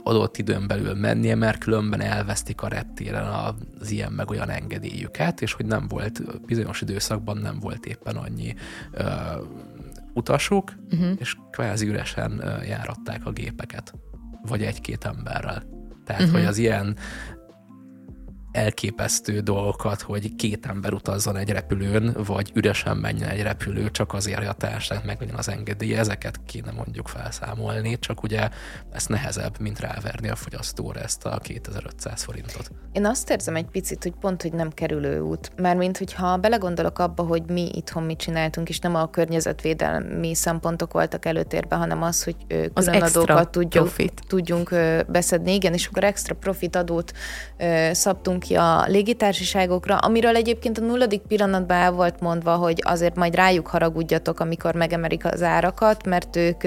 adott időn belül mennie, mert különben elvesztik a reptéren az ilyen meg olyan engedélyüket, és hogy nem volt, bizonyos időszakban nem volt éppen annyi utasok, uh-huh. és kvázi üresen járatták a gépeket, vagy egy-két emberrel. Tehát, uh-huh. hogy az ilyen elképesztő dolgokat, hogy két ember utazzon egy repülőn, vagy üresen menjen egy repülő, csak azért, hogy a társaság meglegyen az engedélye, ezeket kéne mondjuk felszámolni, csak ugye ez nehezebb, mint ráverni a fogyasztóra ezt a 2500 forintot. Én azt érzem egy picit, hogy pont, hogy nem kerülő út. Mármint, hogyha belegondolok abba, hogy mi itthon mit csináltunk, és nem a környezetvédelmi szempontok voltak előtérben, hanem az, hogy külön adókat tudjunk, tudjunk beszedni, igen, és akkor extra profit adót szabtunk ki a légitársaságokra, amiről egyébként a nulladik pillanatban el volt mondva, hogy azért majd rájuk haragudjatok, amikor megemelik az árakat, mert ők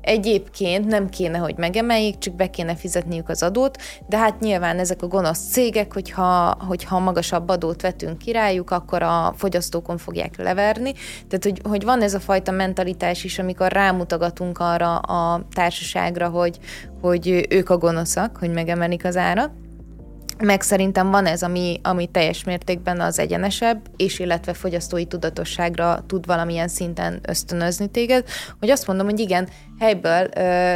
egyébként nem kéne, hogy megemeljék, csak be kéne fizetniük az adót, de hát nyilván ezek a gonosz cégek, hogyha, hogyha magasabb adót vetünk királyuk, akkor a fogyasztókon fogják leverni. Tehát, hogy, hogy van ez a fajta mentalitás is, amikor rámutogatunk arra a társaságra, hogy, hogy ők a gonoszak, hogy megemelik az árat meg szerintem van ez, ami, ami teljes mértékben az egyenesebb, és illetve fogyasztói tudatosságra tud valamilyen szinten ösztönözni téged, hogy azt mondom, hogy igen, helyből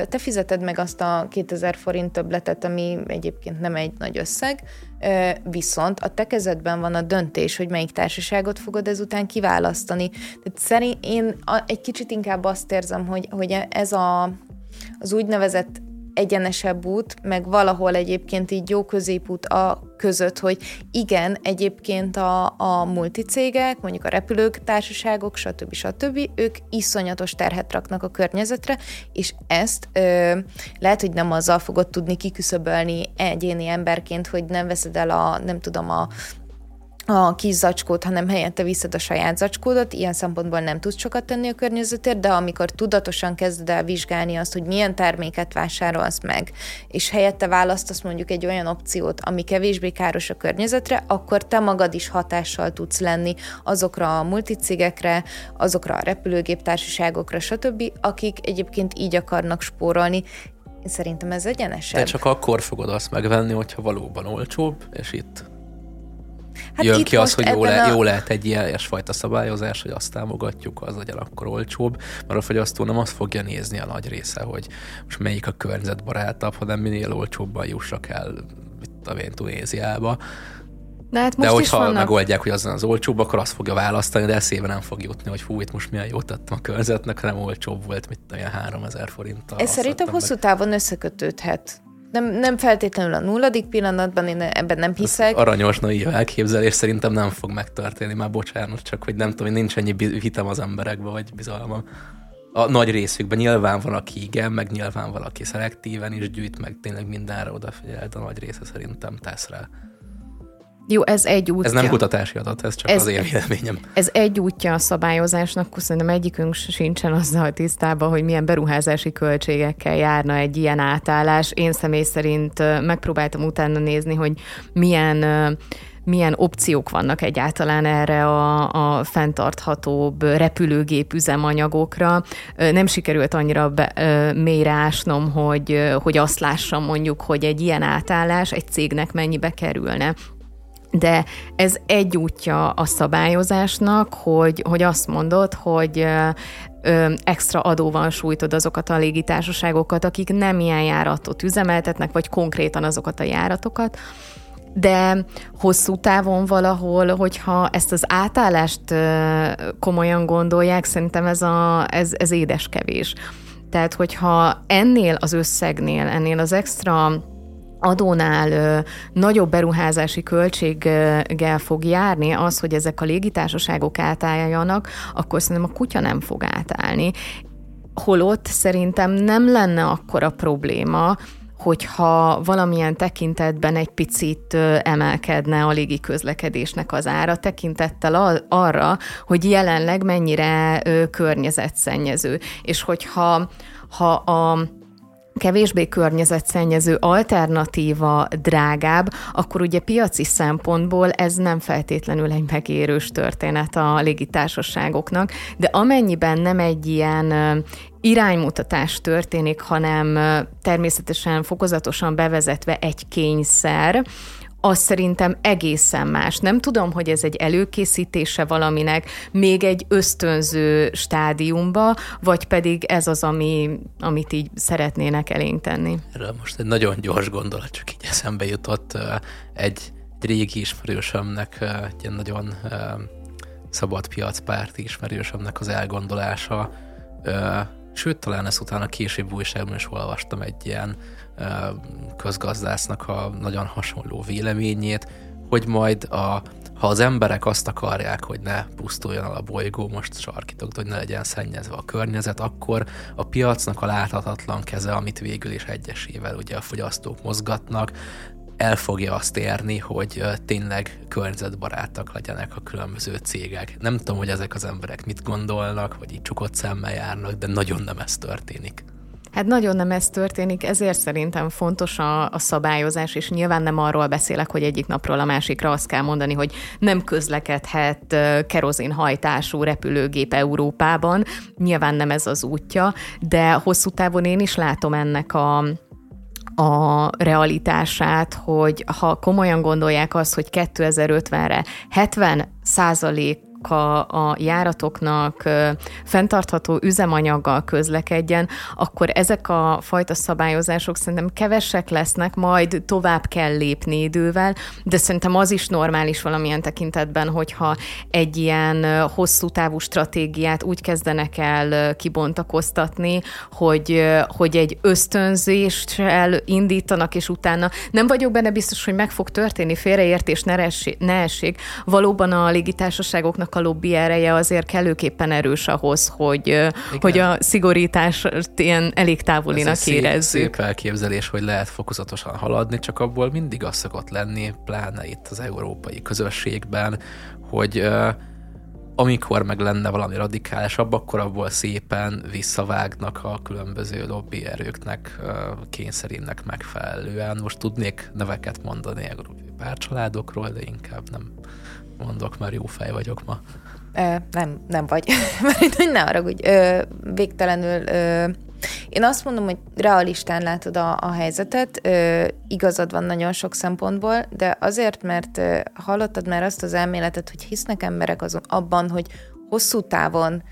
te fizeted meg azt a 2000 forint többletet, ami egyébként nem egy nagy összeg, viszont a te kezedben van a döntés, hogy melyik társaságot fogod ezután kiválasztani. Tehát szerint én egy kicsit inkább azt érzem, hogy, hogy ez a, az úgynevezett egyenesebb út, meg valahol egyébként így jó középút a között, hogy igen, egyébként a, a multicégek, mondjuk a repülők, társaságok, stb. stb. ők iszonyatos terhet raknak a környezetre, és ezt ö, lehet, hogy nem azzal fogod tudni kiküszöbölni egyéni emberként, hogy nem veszed el a, nem tudom, a a kis zacskót, hanem helyette viszed a saját zacskódot, ilyen szempontból nem tudsz sokat tenni a környezetért, de amikor tudatosan kezded el vizsgálni azt, hogy milyen terméket vásárolsz meg, és helyette választasz mondjuk egy olyan opciót, ami kevésbé káros a környezetre, akkor te magad is hatással tudsz lenni azokra a multicégekre, azokra a repülőgéptársaságokra, stb., akik egyébként így akarnak spórolni, Szerintem ez egyenesebb. De csak akkor fogod azt megvenni, hogyha valóban olcsóbb, és itt Hát jön ki az, hogy jó, le, a... jó lehet egy ilyen fajta szabályozás, hogy azt támogatjuk, az legyen akkor olcsóbb, mert a fogyasztó nem azt fogja nézni a nagy része, hogy most melyik a környezetbarátabb, hanem minél olcsóbban jussak el itt a Tunéziába. De, hát most de hogyha vannak... megoldják, hogy az az olcsóbb, akkor azt fogja választani, de eszébe nem fog jutni, hogy hú, itt most milyen jót tettem a környezetnek, hanem olcsóbb volt, mint olyan 3000 forinttal. Ez szerintem hosszú távon összekötődhet. Nem, nem feltétlenül a nulladik pillanatban, én ebben nem hiszek. Az aranyos naív elképzelés szerintem nem fog megtörténni, már bocsánat, csak hogy nem tudom, hogy nincs ennyi hitem az emberekbe, vagy bizalma. A nagy részükben nyilván van, aki igen, meg nyilván valaki szelektíven is gyűjt, meg tényleg mindenre odafigyel, de a nagy része szerintem tesz rá. Jó, ez egy útja. Ez nem kutatási adat, ez csak ez, az én véleményem. Ez egy útja a szabályozásnak, szerintem egyikünk sincsen azzal tisztában, hogy milyen beruházási költségekkel járna egy ilyen átállás. Én személy szerint megpróbáltam utána nézni, hogy milyen milyen opciók vannak egyáltalán erre a, a fenntarthatóbb repülőgép üzemanyagokra. Nem sikerült annyira be, mélyre ásnom, hogy, hogy azt lássam mondjuk, hogy egy ilyen átállás egy cégnek mennyibe kerülne de ez egy útja a szabályozásnak, hogy, hogy azt mondod, hogy extra adóval sújtod azokat a légitársaságokat, akik nem ilyen járatot üzemeltetnek, vagy konkrétan azokat a járatokat, de hosszú távon valahol, hogyha ezt az átállást komolyan gondolják, szerintem ez, a, ez, ez édeskevés. Tehát, hogyha ennél az összegnél, ennél az extra adónál nagyobb beruházási költséggel fog járni az, hogy ezek a légitársaságok átálljanak, akkor szerintem a kutya nem fog átállni. Holott szerintem nem lenne akkora probléma, hogyha valamilyen tekintetben egy picit emelkedne a légi közlekedésnek az ára, tekintettel arra, hogy jelenleg mennyire környezetszennyező. És hogyha ha a kevésbé környezetszennyező alternatíva drágább, akkor ugye piaci szempontból ez nem feltétlenül egy megérős történet a légitársaságoknak, de amennyiben nem egy ilyen iránymutatás történik, hanem természetesen fokozatosan bevezetve egy kényszer, az szerintem egészen más. Nem tudom, hogy ez egy előkészítése valaminek, még egy ösztönző stádiumba, vagy pedig ez az, ami, amit így szeretnének elénk tenni. Erről most egy nagyon gyors gondolat, csak így eszembe jutott egy egy régi ismerősömnek, egy nagyon szabad piacpárti ismerősömnek az elgondolása, sőt, talán ezt utána később újságban is olvastam egy ilyen közgazdásznak a nagyon hasonló véleményét, hogy majd a, ha az emberek azt akarják, hogy ne pusztuljon el a bolygó, most sarkítok, hogy ne legyen szennyezve a környezet, akkor a piacnak a láthatatlan keze, amit végül is egyesével ugye a fogyasztók mozgatnak, el fogja azt érni, hogy tényleg környezetbarátak legyenek a különböző cégek. Nem tudom, hogy ezek az emberek mit gondolnak, vagy így csukott szemmel járnak, de nagyon nem ez történik. Hát nagyon nem ez történik, ezért szerintem fontos a, a szabályozás, és nyilván nem arról beszélek, hogy egyik napról a másikra azt kell mondani, hogy nem közlekedhet kerozinhajtású repülőgép Európában. Nyilván nem ez az útja, de hosszú távon én is látom ennek a, a realitását, hogy ha komolyan gondolják azt, hogy 2050-re 70 százalék a, a járatoknak fenntartható üzemanyaggal közlekedjen, akkor ezek a fajta szabályozások szerintem kevesek lesznek, majd tovább kell lépni idővel, de szerintem az is normális valamilyen tekintetben, hogyha egy ilyen hosszú távú stratégiát úgy kezdenek el kibontakoztatni, hogy, hogy egy ösztönzéssel indítanak, és utána nem vagyok benne biztos, hogy meg fog történni félreértés, ne, ne essék. Valóban a légitársaságoknak a lobby ereje azért kellőképpen erős ahhoz, hogy, hogy a szigorítást ilyen elég távolinak Ez érezzük. Szép, szép elképzelés, hogy lehet fokozatosan haladni, csak abból mindig az szokott lenni, pláne itt az európai közösségben, hogy amikor meg lenne valami radikálisabb, akkor abból szépen visszavágnak a különböző lobby erőknek, kényszerének megfelelően. Most tudnék neveket mondani pár családokról, de inkább nem mondok, már jó fej vagyok ma. Ö, nem, nem vagy. Mert ne arra, hogy ö, végtelenül ö, én azt mondom, hogy realistán látod a, a helyzetet, ö, igazad van nagyon sok szempontból, de azért, mert ö, hallottad már azt az elméletet, hogy hisznek emberek azon, abban, hogy hosszú távon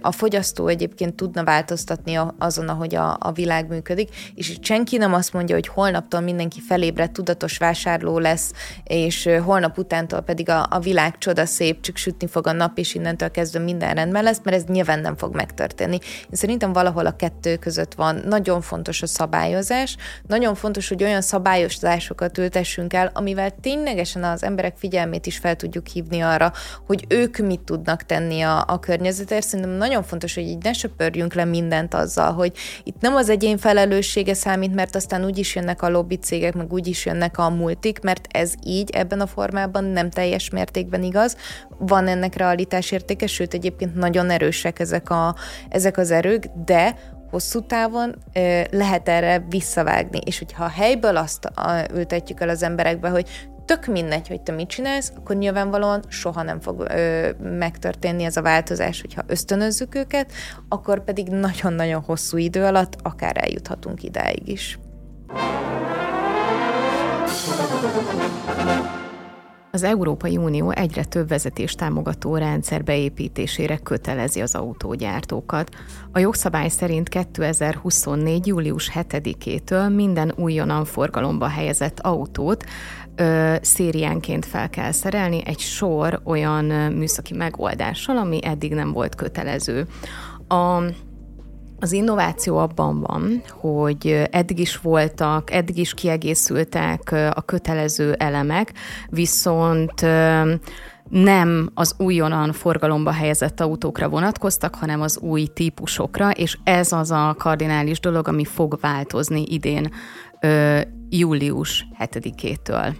a fogyasztó egyébként tudna változtatni azon, ahogy a, a világ működik, és senki nem azt mondja, hogy holnaptól mindenki felébred, tudatos vásárló lesz, és holnap utántól pedig a, a világ csoda szép, csak sütni fog a nap, és innentől kezdve minden rendben lesz, mert ez nyilván nem fog megtörténni. Én szerintem valahol a kettő között van. Nagyon fontos a szabályozás, nagyon fontos, hogy olyan szabályozásokat ültessünk el, amivel ténylegesen az emberek figyelmét is fel tudjuk hívni arra, hogy ők mit tudnak tenni a, a környezetért nagyon fontos, hogy így ne söpörjünk le mindent azzal, hogy itt nem az egyén felelőssége számít, mert aztán úgy is jönnek a lobby cégek, meg úgy is jönnek a multik, mert ez így ebben a formában nem teljes mértékben igaz. Van ennek realitás értéke, sőt egyébként nagyon erősek ezek, a, ezek az erők, de hosszú távon lehet erre visszavágni. És hogyha a helyből azt ültetjük el az emberekbe, hogy tök mindegy, hogy te mit csinálsz, akkor nyilvánvalóan soha nem fog ö, megtörténni ez a változás, hogyha ösztönözzük őket, akkor pedig nagyon-nagyon hosszú idő alatt akár eljuthatunk idáig is. Az Európai Unió egyre több vezetés támogató rendszer beépítésére kötelezi az autógyártókat. A jogszabály szerint 2024. július 7-től minden újonnan forgalomba helyezett autót ö, szériánként fel kell szerelni egy sor olyan műszaki megoldással, ami eddig nem volt kötelező. A, az innováció abban van, hogy eddig is voltak, eddig is kiegészültek a kötelező elemek, viszont nem az újonnan forgalomba helyezett autókra vonatkoztak, hanem az új típusokra, és ez az a kardinális dolog, ami fog változni idén július 7-től.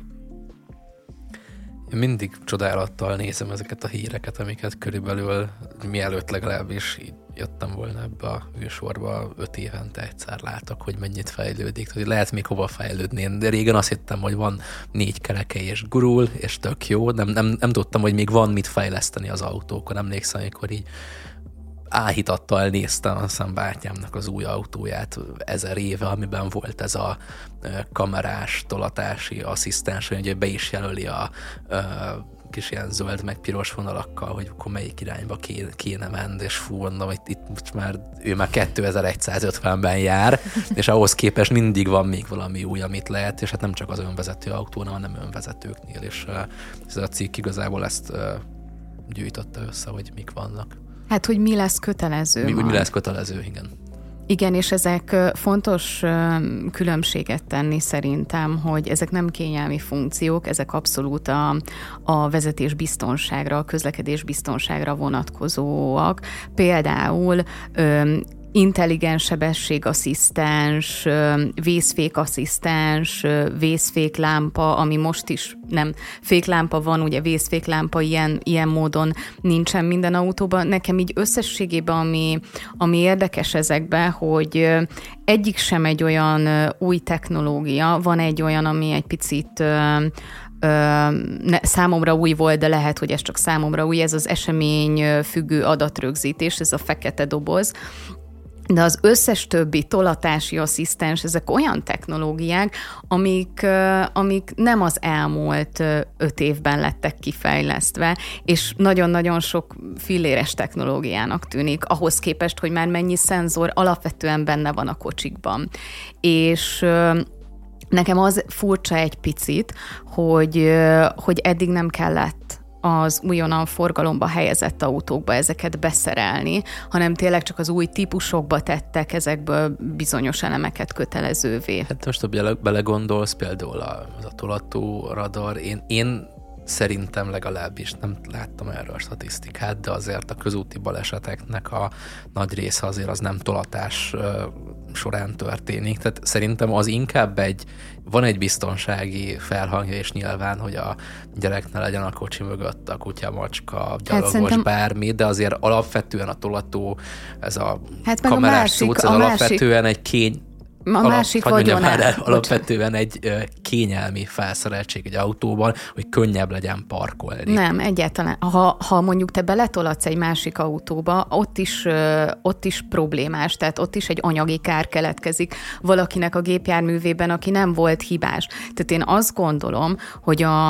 Mindig csodálattal nézem ezeket a híreket, amiket körülbelül mielőtt legalábbis jöttem volna ebbe a műsorba, öt évente egyszer látok, hogy mennyit fejlődik. Hogy lehet még hova fejlődni. De régen azt hittem, hogy van négy kereke és gurul, és tök jó. Nem, nem, nem tudtam, hogy még van mit fejleszteni az autókon. Emlékszem, amikor így áhítattal néztem a bátyámnak az új autóját ezer éve, amiben volt ez a kamerás, tolatási asszisztens, hogy be is jelöli a kis ilyen zöld meg piros vonalakkal, hogy akkor melyik irányba kéne, kéne menni, és fú, mondom, hogy itt most már ő már 2150-ben jár, és ahhoz képest mindig van még valami új, amit lehet, és hát nem csak az önvezető autónál, hanem önvezetőknél, és ez a cikk igazából ezt gyűjtötte össze, hogy mik vannak. Hát, hogy mi lesz kötelező. Mi, mi lesz kötelező, igen. Igen, és ezek fontos különbséget tenni szerintem, hogy ezek nem kényelmi funkciók, ezek abszolút a, a vezetés biztonságra, a közlekedés biztonságra vonatkozóak. Például intelligens sebességasszisztens, vészfékasszisztens, vészféklámpa, ami most is nem féklámpa van, ugye vészféklámpa ilyen, ilyen módon nincsen minden autóban. Nekem így összességében, ami, ami érdekes ezekben, hogy egyik sem egy olyan új technológia, van egy olyan, ami egy picit számomra új volt, de lehet, hogy ez csak számomra új, ez az esemény függő adatrögzítés, ez a fekete doboz, de az összes többi tolatási asszisztens, ezek olyan technológiák, amik, amik nem az elmúlt öt évben lettek kifejlesztve, és nagyon-nagyon sok filléres technológiának tűnik, ahhoz képest, hogy már mennyi szenzor alapvetően benne van a kocsikban. És nekem az furcsa egy picit, hogy, hogy eddig nem kellett az újonnan forgalomba helyezett autókba ezeket beszerelni, hanem tényleg csak az új típusokba tettek ezekből bizonyos elemeket kötelezővé. Hát most, ha belegondolsz, például az a tolató radar, én, én szerintem legalábbis nem láttam erről a statisztikát, de azért a közúti baleseteknek a nagy része azért az nem tolatás során történik. Tehát szerintem az inkább egy, van egy biztonsági felhangja, és nyilván, hogy a gyerek ne legyen a kocsi mögött a kutya, macska, hát gyalogos, hát szerintem... bármi, de azért alapvetően a tolató, ez a hát kamerás a másik, szúc, ez a alapvetően másik... egy kény, a Alap, másik vagyon el. Alapvetően egy kényelmi felszereltség egy autóban, hogy könnyebb legyen parkolni. Nem, egyáltalán. Ha, ha mondjuk te beletolatsz egy másik autóba, ott is, ott is problémás, tehát ott is egy anyagi kár keletkezik valakinek a gépjárművében, aki nem volt hibás. Tehát én azt gondolom, hogy a,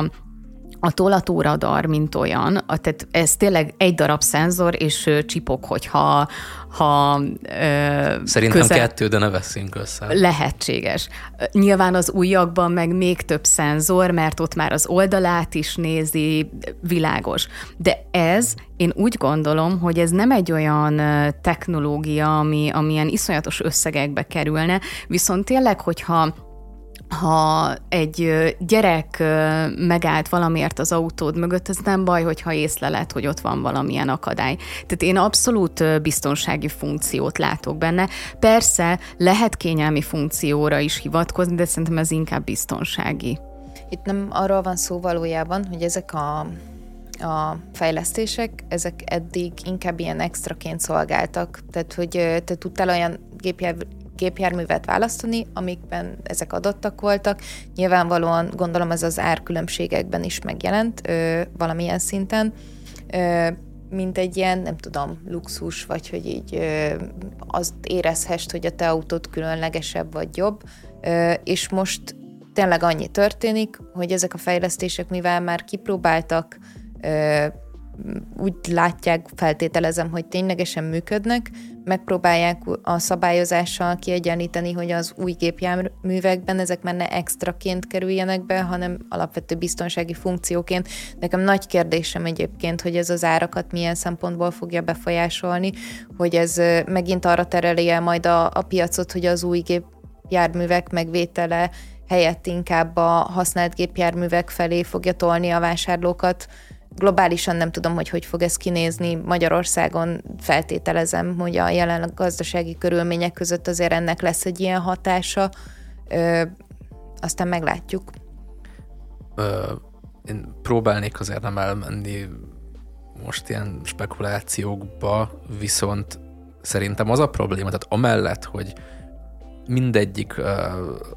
a tolatóradar, mint olyan, a, tehát ez tényleg egy darab szenzor, és csipok, hogyha ha, ö, Szerintem közel... kettő, de ne veszünk össze. Lehetséges. Nyilván az újakban meg még több szenzor, mert ott már az oldalát is nézi, világos. De ez, én úgy gondolom, hogy ez nem egy olyan technológia, ami, ami ilyen iszonyatos összegekbe kerülne, viszont tényleg, hogyha ha egy gyerek megállt valamiért az autód mögött, ez nem baj, hogyha észlelet, hogy ott van valamilyen akadály. Tehát én abszolút biztonsági funkciót látok benne. Persze lehet kényelmi funkcióra is hivatkozni, de szerintem ez inkább biztonsági. Itt nem arról van szó valójában, hogy ezek a, a fejlesztések, ezek eddig inkább ilyen extraként szolgáltak. Tehát, hogy te tudtál olyan gépjárművet választani, amikben ezek adottak voltak. Nyilvánvalóan gondolom ez az árkülönbségekben is megjelent ö, valamilyen szinten. Ö, mint egy ilyen, nem tudom, luxus, vagy hogy így ö, azt érezhest, hogy a te autód különlegesebb vagy jobb, ö, és most tényleg annyi történik, hogy ezek a fejlesztések, mivel már kipróbáltak, úgy látják, feltételezem, hogy ténylegesen működnek, megpróbálják a szabályozással kiegyenlíteni, hogy az új gépjárművekben ezek már ne extraként kerüljenek be, hanem alapvető biztonsági funkcióként. Nekem nagy kérdésem egyébként, hogy ez az árakat milyen szempontból fogja befolyásolni, hogy ez megint arra tereli el majd a, a piacot, hogy az új gépjárművek megvétele helyett inkább a használt gépjárművek felé fogja tolni a vásárlókat, globálisan nem tudom, hogy hogy fog ez kinézni. Magyarországon feltételezem, hogy a jelenleg gazdasági körülmények között azért ennek lesz egy ilyen hatása. Ö, aztán meglátjuk. Ö, én próbálnék azért nem elmenni most ilyen spekulációkba, viszont szerintem az a probléma, tehát amellett, hogy mindegyik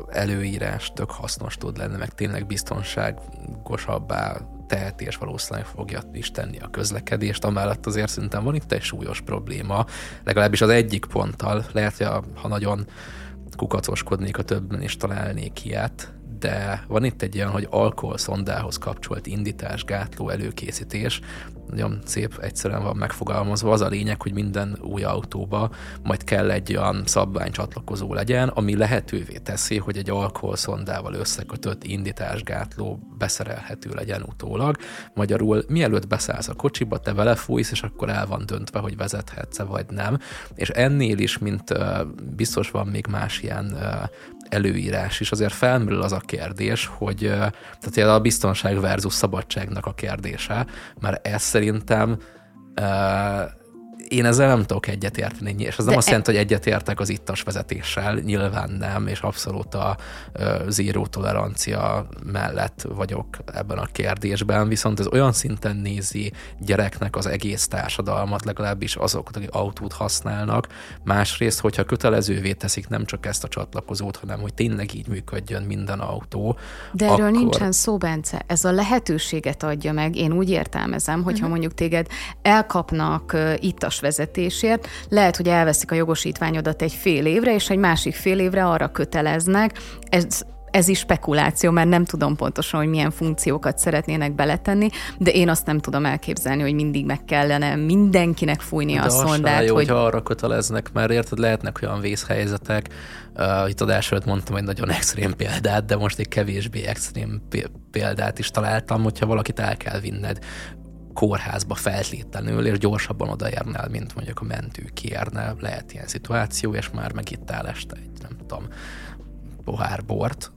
előírás tök hasznos tud lenni, meg tényleg biztonságosabbá teheti, és valószínűleg fogja is tenni a közlekedést. Amellett azért szerintem van itt egy súlyos probléma, legalábbis az egyik ponttal, lehet, hogy ha nagyon kukacoskodnék a többen is találnék ilyet, de van itt egy olyan, hogy alkoholszondához kapcsolt indítás, gátló, előkészítés, nagyon szép, egyszerűen van megfogalmazva. Az a lényeg, hogy minden új autóba majd kell egy olyan szabványcsatlakozó legyen, ami lehetővé teszi, hogy egy alkoholszondával összekötött indításgátló beszerelhető legyen utólag. Magyarul mielőtt beszállsz a kocsiba, te vele fújsz, és akkor el van döntve, hogy vezethetsz vagy nem. És ennél is, mint biztos van még más ilyen előírás is, azért felmerül az a kérdés, hogy tehát a biztonság versus szabadságnak a kérdése, mert ez szerintem én ezzel nem tudok egyetérteni, és ez nem azt e- jelenti, hogy egyetértek az ittas vezetéssel, nyilván nem, és abszolút a zéró tolerancia mellett vagyok ebben a kérdésben, viszont ez olyan szinten nézi gyereknek az egész társadalmat, legalábbis azokat, akik autót használnak. Másrészt, hogyha kötelezővé teszik nem csak ezt a csatlakozót, hanem hogy tényleg így működjön minden autó. De erről akkor... nincsen szó, Bence. Ez a lehetőséget adja meg, én úgy értelmezem, hogyha uh-huh. mondjuk téged elkapnak itt a vezetésért, lehet, hogy elveszik a jogosítványodat egy fél évre, és egy másik fél évre arra köteleznek. Ez ez is spekuláció, mert nem tudom pontosan, hogy milyen funkciókat szeretnének beletenni, de én azt nem tudom elképzelni, hogy mindig meg kellene mindenkinek fújni de a szondát. Jó, hogy... arra köteleznek, mert érted, lehetnek olyan vészhelyzetek, uh, itt adás előtt mondtam egy nagyon extrém példát, de most egy kevésbé extrém példát is találtam, hogyha valakit el kell vinned kórházba feltétlenül, és gyorsabban odaérnel, mint mondjuk a mentő kérne. Lehet ilyen szituáció, és már megittál este egy, nem tudom, pohár bort,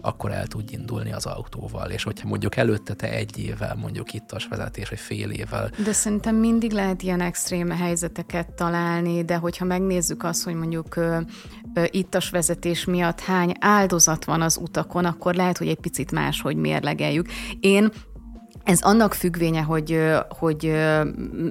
akkor el tud indulni az autóval. És hogyha mondjuk előtte te egy évvel, mondjuk ittas vezetés, vagy fél évvel. De szerintem mindig lehet ilyen extrém helyzeteket találni, de hogyha megnézzük azt, hogy mondjuk ittas vezetés miatt hány áldozat van az utakon, akkor lehet, hogy egy picit máshogy mérlegeljük. Én ez annak függvénye, hogy, hogy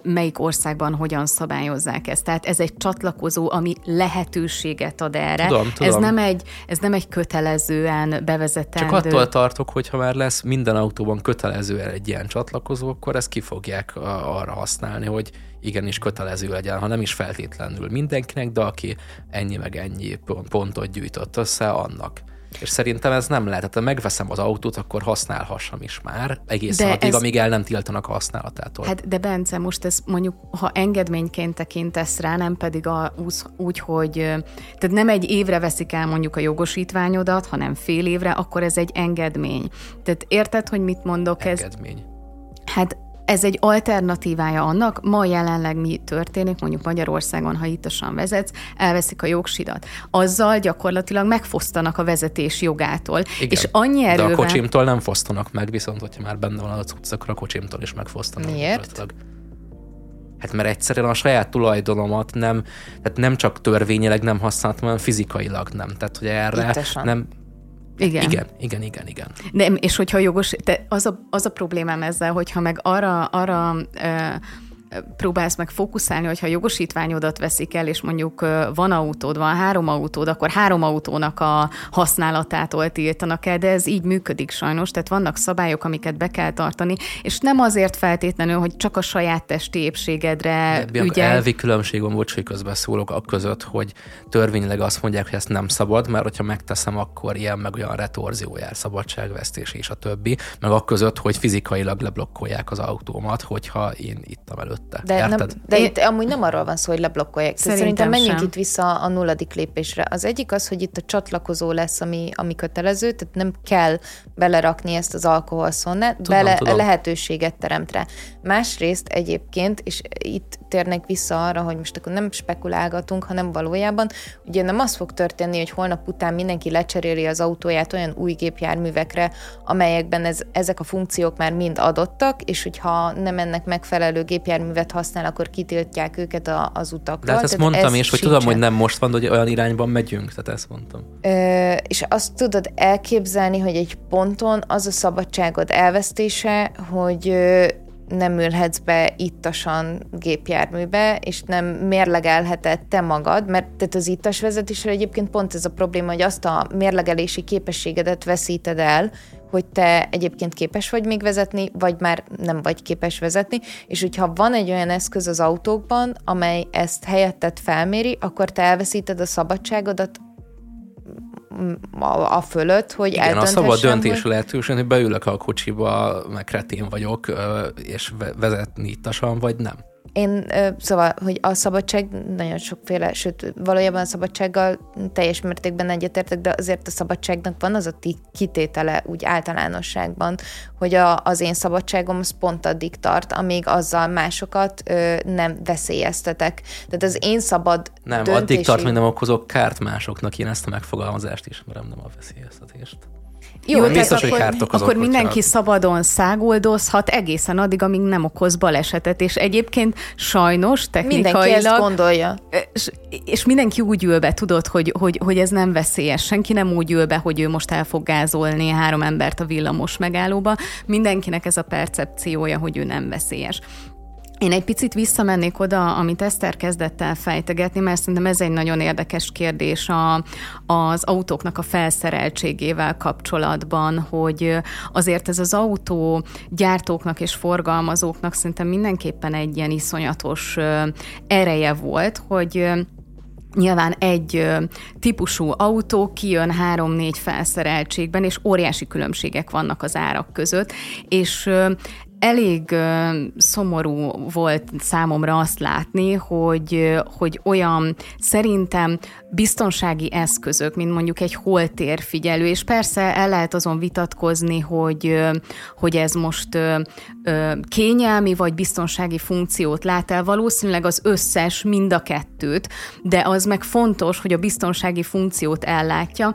melyik országban hogyan szabályozzák ezt. Tehát ez egy csatlakozó, ami lehetőséget ad erre. Tudom, tudom. Ez, nem egy, ez nem egy kötelezően bevezetendő. Csak attól tartok, hogy ha már lesz minden autóban kötelezően egy ilyen csatlakozó, akkor ezt ki fogják arra használni, hogy igenis kötelező legyen, ha nem is feltétlenül mindenkinek, de aki ennyi meg ennyi pontot gyűjtött össze, annak. És szerintem ez nem lehet. Tehát ha megveszem az autót, akkor használhassam is már egészen addig, ez... amíg el nem tiltanak a használatától. Hát de Bence, most ez mondjuk, ha engedményként tekintesz rá, nem pedig a, úgy, hogy tehát nem egy évre veszik el mondjuk a jogosítványodat, hanem fél évre, akkor ez egy engedmény. Tehát érted, hogy mit mondok? Engedmény. Ez, hát ez egy alternatívája annak, ma jelenleg mi történik, mondjuk Magyarországon, ha ittasan vezetsz, elveszik a jogsidat. Azzal gyakorlatilag megfosztanak a vezetés jogától. Igen, és annyi erővel... De a kocsimtól nem fosztanak meg, viszont hogyha már benne van a cucc, akkor a kocsimtól is megfosztanak. Miért? Hát mert egyszerűen a saját tulajdonomat nem, tehát nem csak törvényileg nem használtam, hanem fizikailag nem. Tehát, hogy erre Ittasan. nem, igen. Igen, igen, igen, igen. De, és hogyha jogos, te az, a, az a problémám ezzel, hogyha meg arra, arra próbálsz meg fókuszálni, hogyha jogosítványodat veszik el, és mondjuk van autód, van három autód, akkor három autónak a használatától tiltanak el, de ez így működik sajnos, tehát vannak szabályok, amiket be kell tartani, és nem azért feltétlenül, hogy csak a saját testi épségedre de, ügyel. Elvi különbség van, bocs, hogy közben szólok, a között, hogy törvényileg azt mondják, hogy ezt nem szabad, mert hogyha megteszem, akkor ilyen meg olyan retorzió jár, szabadságvesztés és a többi, meg a között, hogy fizikailag leblokkolják az autómat, hogyha én itt előtt előtte. De, nem, de itt amúgy nem arról van szó, hogy leblokkolják. Szerintem, Szerintem menjünk sem. itt vissza a nulladik lépésre. Az egyik az, hogy itt a csatlakozó lesz, ami, ami kötelező, tehát nem kell belerakni ezt az alkoholszonnát, bele tudom. lehetőséget teremt rá. Másrészt egyébként, és itt térnek vissza arra, hogy most akkor nem spekulálgatunk, hanem valójában ugye nem az fog történni, hogy holnap után mindenki lecseréli az autóját olyan új gépjárművekre, amelyekben ez, ezek a funkciók már mind adottak, és hogyha nem ennek megfelelő gépjárművet használ, akkor kitiltják őket a, az utakról. De hát ezt tehát mondtam is, hogy tudom, hogy nem most van, hogy olyan irányban megyünk, tehát ezt mondtam. Ö, és azt tudod elképzelni, hogy egy ponton az a szabadságod elvesztése, hogy nem ülhetsz be ittasan gépjárműbe, és nem mérlegelheted te magad, mert tehát az ittas vezetésre egyébként pont ez a probléma, hogy azt a mérlegelési képességedet veszíted el, hogy te egyébként képes vagy még vezetni, vagy már nem vagy képes vezetni, és hogyha van egy olyan eszköz az autókban, amely ezt helyettet felméri, akkor te elveszíted a szabadságodat a, a fölött, hogy Igen, a szabad döntés hogy... lehetőség, hogy beülök a kocsiba, meg kretén vagyok, és vezetni ittasan, vagy nem. Én, szóval, hogy a szabadság nagyon sokféle, sőt, valójában a szabadsággal teljes mértékben egyetértek, de azért a szabadságnak van az a kitétele úgy általánosságban, hogy a, az én szabadságom az pont addig tart, amíg azzal másokat ö, nem veszélyeztetek. Tehát az én szabad Nem, döntési... addig tart, még nem okozok kárt másoknak. Én ezt a megfogalmazást ismerem, nem a veszélyeztetést. Jó, tehát biztos, akkor, hogy akkor mindenki szabadon száguldozhat egészen addig, amíg nem okoz balesetet, és egyébként sajnos technikailag... Mindenki ezt gondolja. És, és mindenki úgy ül be, tudod, hogy, hogy, hogy ez nem veszélyes. Senki nem úgy ül be, hogy ő most el fog gázolni három embert a villamos megállóba. Mindenkinek ez a percepciója, hogy ő nem veszélyes. Én egy picit visszamennék oda, amit Eszter kezdett el fejtegetni, mert szerintem ez egy nagyon érdekes kérdés a, az autóknak a felszereltségével kapcsolatban, hogy azért ez az autó gyártóknak és forgalmazóknak szerintem mindenképpen egy ilyen iszonyatos ereje volt, hogy Nyilván egy típusú autó kijön három-négy felszereltségben, és óriási különbségek vannak az árak között, és elég szomorú volt számomra azt látni, hogy, hogy olyan szerintem biztonsági eszközök, mint mondjuk egy holtérfigyelő, és persze el lehet azon vitatkozni, hogy, hogy ez most kényelmi vagy biztonsági funkciót lát el, valószínűleg az összes, mind a kettőt, de az meg fontos, hogy a biztonsági funkciót ellátja,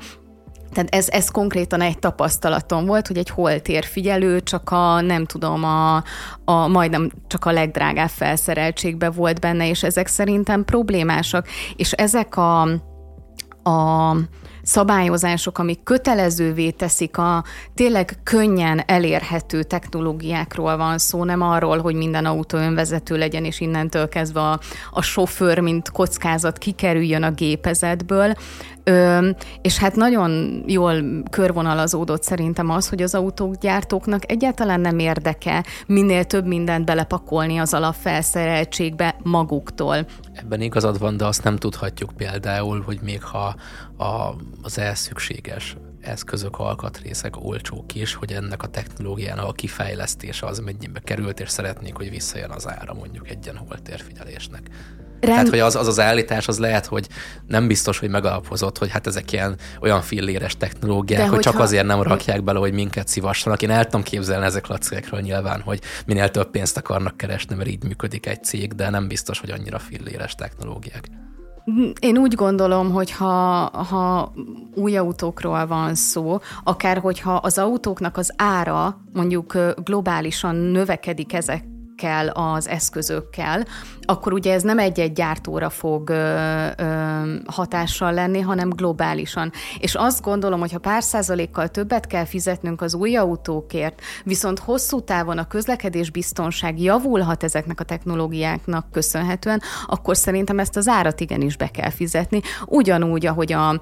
tehát ez, ez konkrétan egy tapasztalatom volt, hogy egy holtérfigyelő csak a, nem tudom, a, a majdnem csak a legdrágább felszereltségbe volt benne, és ezek szerintem problémásak, és ezek a, a szabályozások, amik kötelezővé teszik a tényleg könnyen elérhető technológiákról van szó, nem arról, hogy minden autó önvezető legyen, és innentől kezdve a, a sofőr, mint kockázat kikerüljön a gépezetből, Ö, és hát nagyon jól körvonalazódott szerintem az, hogy az autógyártóknak egyáltalán nem érdeke minél több mindent belepakolni az alapfelszereltségbe maguktól. Ebben igazad van, de azt nem tudhatjuk például, hogy még ha a, az elszükséges eszközök, alkatrészek olcsók is, hogy ennek a technológiának a kifejlesztése az mennyibe került, és szeretnék, hogy visszajön az ára mondjuk egy ilyen holtérfigyelésnek. Rend... Tehát, hogy az, az az állítás az lehet, hogy nem biztos, hogy megalapozott, hogy hát ezek ilyen olyan filléres technológiák, De hogy hogyha... csak azért nem rakják bele, hogy minket szívassanak. Én el tudom képzelni ezek a cégekről nyilván, hogy minél több pénzt akarnak keresni, mert így működik egy cég, de nem biztos, hogy annyira filléres technológiák. Én úgy gondolom, hogy ha, ha új autókról van szó, akár hogyha az autóknak az ára mondjuk globálisan növekedik ezek ezekkel az eszközökkel, akkor ugye ez nem egy-egy gyártóra fog ö, ö, hatással lenni, hanem globálisan. És azt gondolom, hogy ha pár százalékkal többet kell fizetnünk az új autókért, viszont hosszú távon a közlekedés biztonság javulhat ezeknek a technológiáknak köszönhetően, akkor szerintem ezt az árat igenis be kell fizetni. Ugyanúgy, ahogy a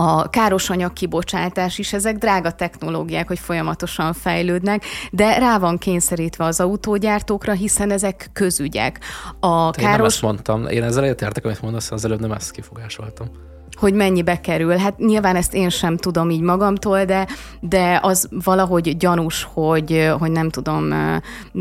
a káros anyag kibocsátás is, ezek drága technológiák, hogy folyamatosan fejlődnek, de rá van kényszerítve az autógyártókra, hiszen ezek közügyek. A káros... Én nem ezt mondtam, én ezzel értek, amit mondasz, az előbb nem ezt kifogásoltam hogy mennyibe kerül. Hát nyilván ezt én sem tudom így magamtól, de, de az valahogy gyanús, hogy, hogy nem tudom,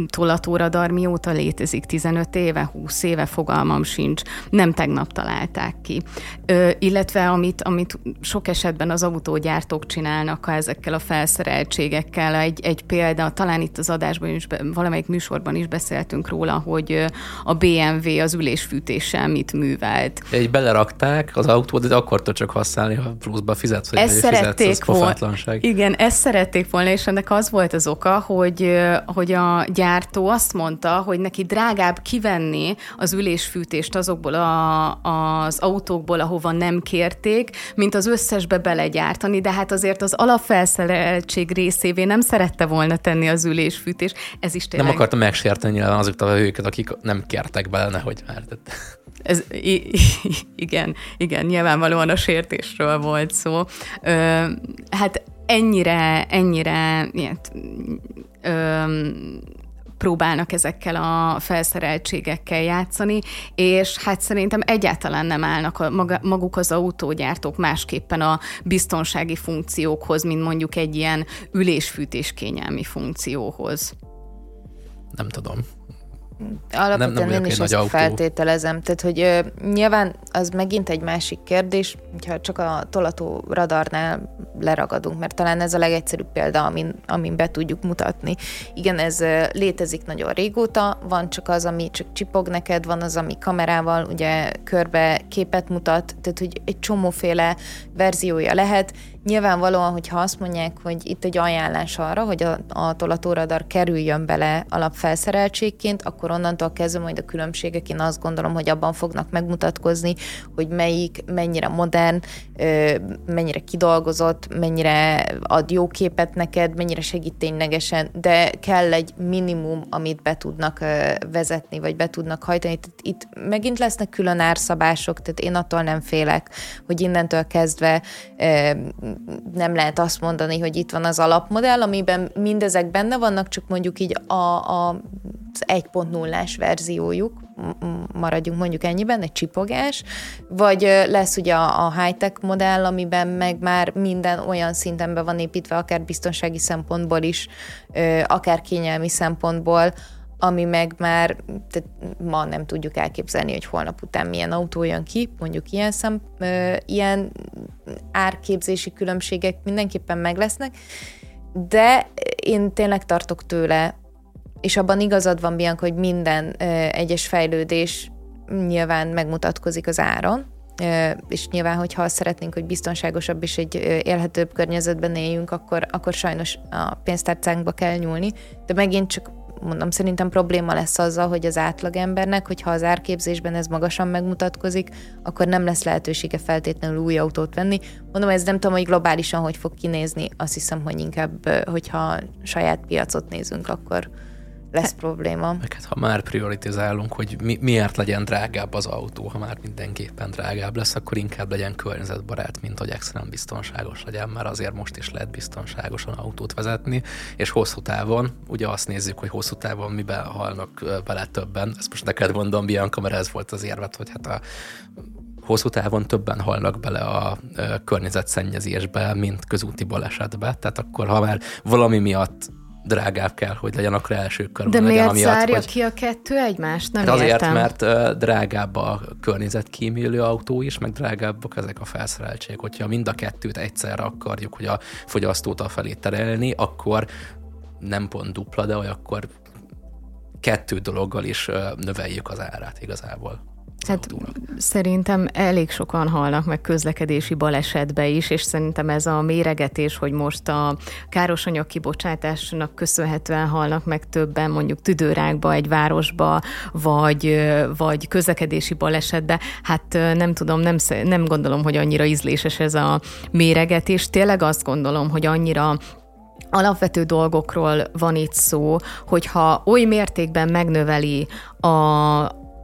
tolatóradar mióta létezik, 15 éve, 20 éve, fogalmam sincs. Nem tegnap találták ki. Ö, illetve amit, amit sok esetben az autógyártók csinálnak ezekkel a felszereltségekkel. Egy, egy példa, talán itt az adásban is, valamelyik műsorban is beszéltünk róla, hogy a BMW az ülésfűtéssel mit művelt. Egy belerakták az autót, de akkor csak használni, ha pluszba fizetsz, vagy ezt szerették volna. Igen, ezt szerették volna, és ennek az volt az oka, hogy, hogy a gyártó azt mondta, hogy neki drágább kivenni az ülésfűtést azokból a, az autókból, ahova nem kérték, mint az összesbe belegyártani, de hát azért az alapfelszereltség részévé nem szerette volna tenni az ülésfűtés. Ez is tényleg... Nem akarta megsérteni azokat a hőket, akik nem kértek bele, nehogy már. Ez, igen, igen, nyilvánvalóan a sértésről volt szó. Ö, hát ennyire, ennyire ilyet, ö, próbálnak ezekkel a felszereltségekkel játszani, és hát szerintem egyáltalán nem állnak a, maguk az autógyártók másképpen a biztonsági funkciókhoz, mint mondjuk egy ilyen ülésfűtés kényelmi funkcióhoz. Nem tudom. Alapvetően nem, nem én is ezt autó. feltételezem. Tehát, hogy ö, nyilván az megint egy másik kérdés, hogyha csak a tolató radarnál leragadunk, mert talán ez a legegyszerűbb példa, amin, amin be tudjuk mutatni. Igen, ez ö, létezik nagyon régóta, van csak az, ami csak csipog neked, van az, ami kamerával ugye körbe képet mutat, tehát hogy egy csomóféle verziója lehet. Nyilvánvalóan, hogyha azt mondják, hogy itt egy ajánlás arra, hogy a, a tolatóradar kerüljön bele alapfelszereltségként, akkor onnantól kezdve majd a különbségek, én azt gondolom, hogy abban fognak megmutatkozni, hogy melyik mennyire modern, mennyire kidolgozott, mennyire ad jó képet neked, mennyire segít ténylegesen, de kell egy minimum, amit be tudnak vezetni, vagy be tudnak hajtani. Tehát itt megint lesznek külön árszabások, tehát én attól nem félek, hogy innentől kezdve nem lehet azt mondani, hogy itt van az alapmodell, amiben mindezek benne vannak, csak mondjuk így a, a, az 1.0-ás verziójuk, maradjunk mondjuk ennyiben, egy csipogás, vagy lesz ugye a, a high-tech modell, amiben meg már minden olyan szinten be van építve, akár biztonsági szempontból is, akár kényelmi szempontból, ami meg már tehát ma nem tudjuk elképzelni, hogy holnap után milyen autó jön ki, mondjuk ilyen, szem, ö, ilyen árképzési különbségek mindenképpen meg lesznek, de én tényleg tartok tőle, és abban igazad van, Bianca, hogy minden ö, egyes fejlődés nyilván megmutatkozik az áron, és nyilván, hogyha azt szeretnénk, hogy biztonságosabb és egy élhetőbb környezetben éljünk, akkor, akkor sajnos a pénztárcánkba kell nyúlni, de megint csak mondom, szerintem probléma lesz azzal, hogy az átlagembernek, hogyha az árképzésben ez magasan megmutatkozik, akkor nem lesz lehetősége feltétlenül új autót venni. Mondom, ez nem tudom, hogy globálisan hogy fog kinézni, azt hiszem, hogy inkább, hogyha saját piacot nézünk, akkor lesz probléma. Meg hát, ha már prioritizálunk, hogy mi, miért legyen drágább az autó, ha már mindenképpen drágább lesz, akkor inkább legyen környezetbarát, mint hogy extrém biztonságos legyen, mert azért most is lehet biztonságosan autót vezetni, és hosszú távon, ugye azt nézzük, hogy hosszú távon miben halnak bele többen, ezt most neked mondom, Bianca, mert ez volt az érvet, hogy hát a hosszú távon többen halnak bele a környezetszennyezésbe, mint közúti balesetbe. Tehát akkor, ha már valami miatt drágább kell, hogy legyen, akkor első körben De legyen. miért amiatt, zárja hogy... ki a kettő egymást? Nem hát azért, értem. mert uh, drágább a környezetkímélő autó is, meg drágábbak ezek a felszereltségek. Hogyha mind a kettőt egyszerre akarjuk, hogy a fogyasztót a felé terelni, akkor nem pont dupla, de akkor kettő dologgal is növeljük az árát igazából. Hát szerintem elég sokan halnak meg közlekedési balesetbe is, és szerintem ez a méregetés, hogy most a károsanyag kibocsátásnak köszönhetően halnak meg többen mondjuk tüdőrákba egy városba, vagy, vagy közlekedési balesetbe, hát nem tudom, nem, nem gondolom, hogy annyira ízléses ez a méregetés. Tényleg azt gondolom, hogy annyira alapvető dolgokról van itt szó, hogyha oly mértékben megnöveli a,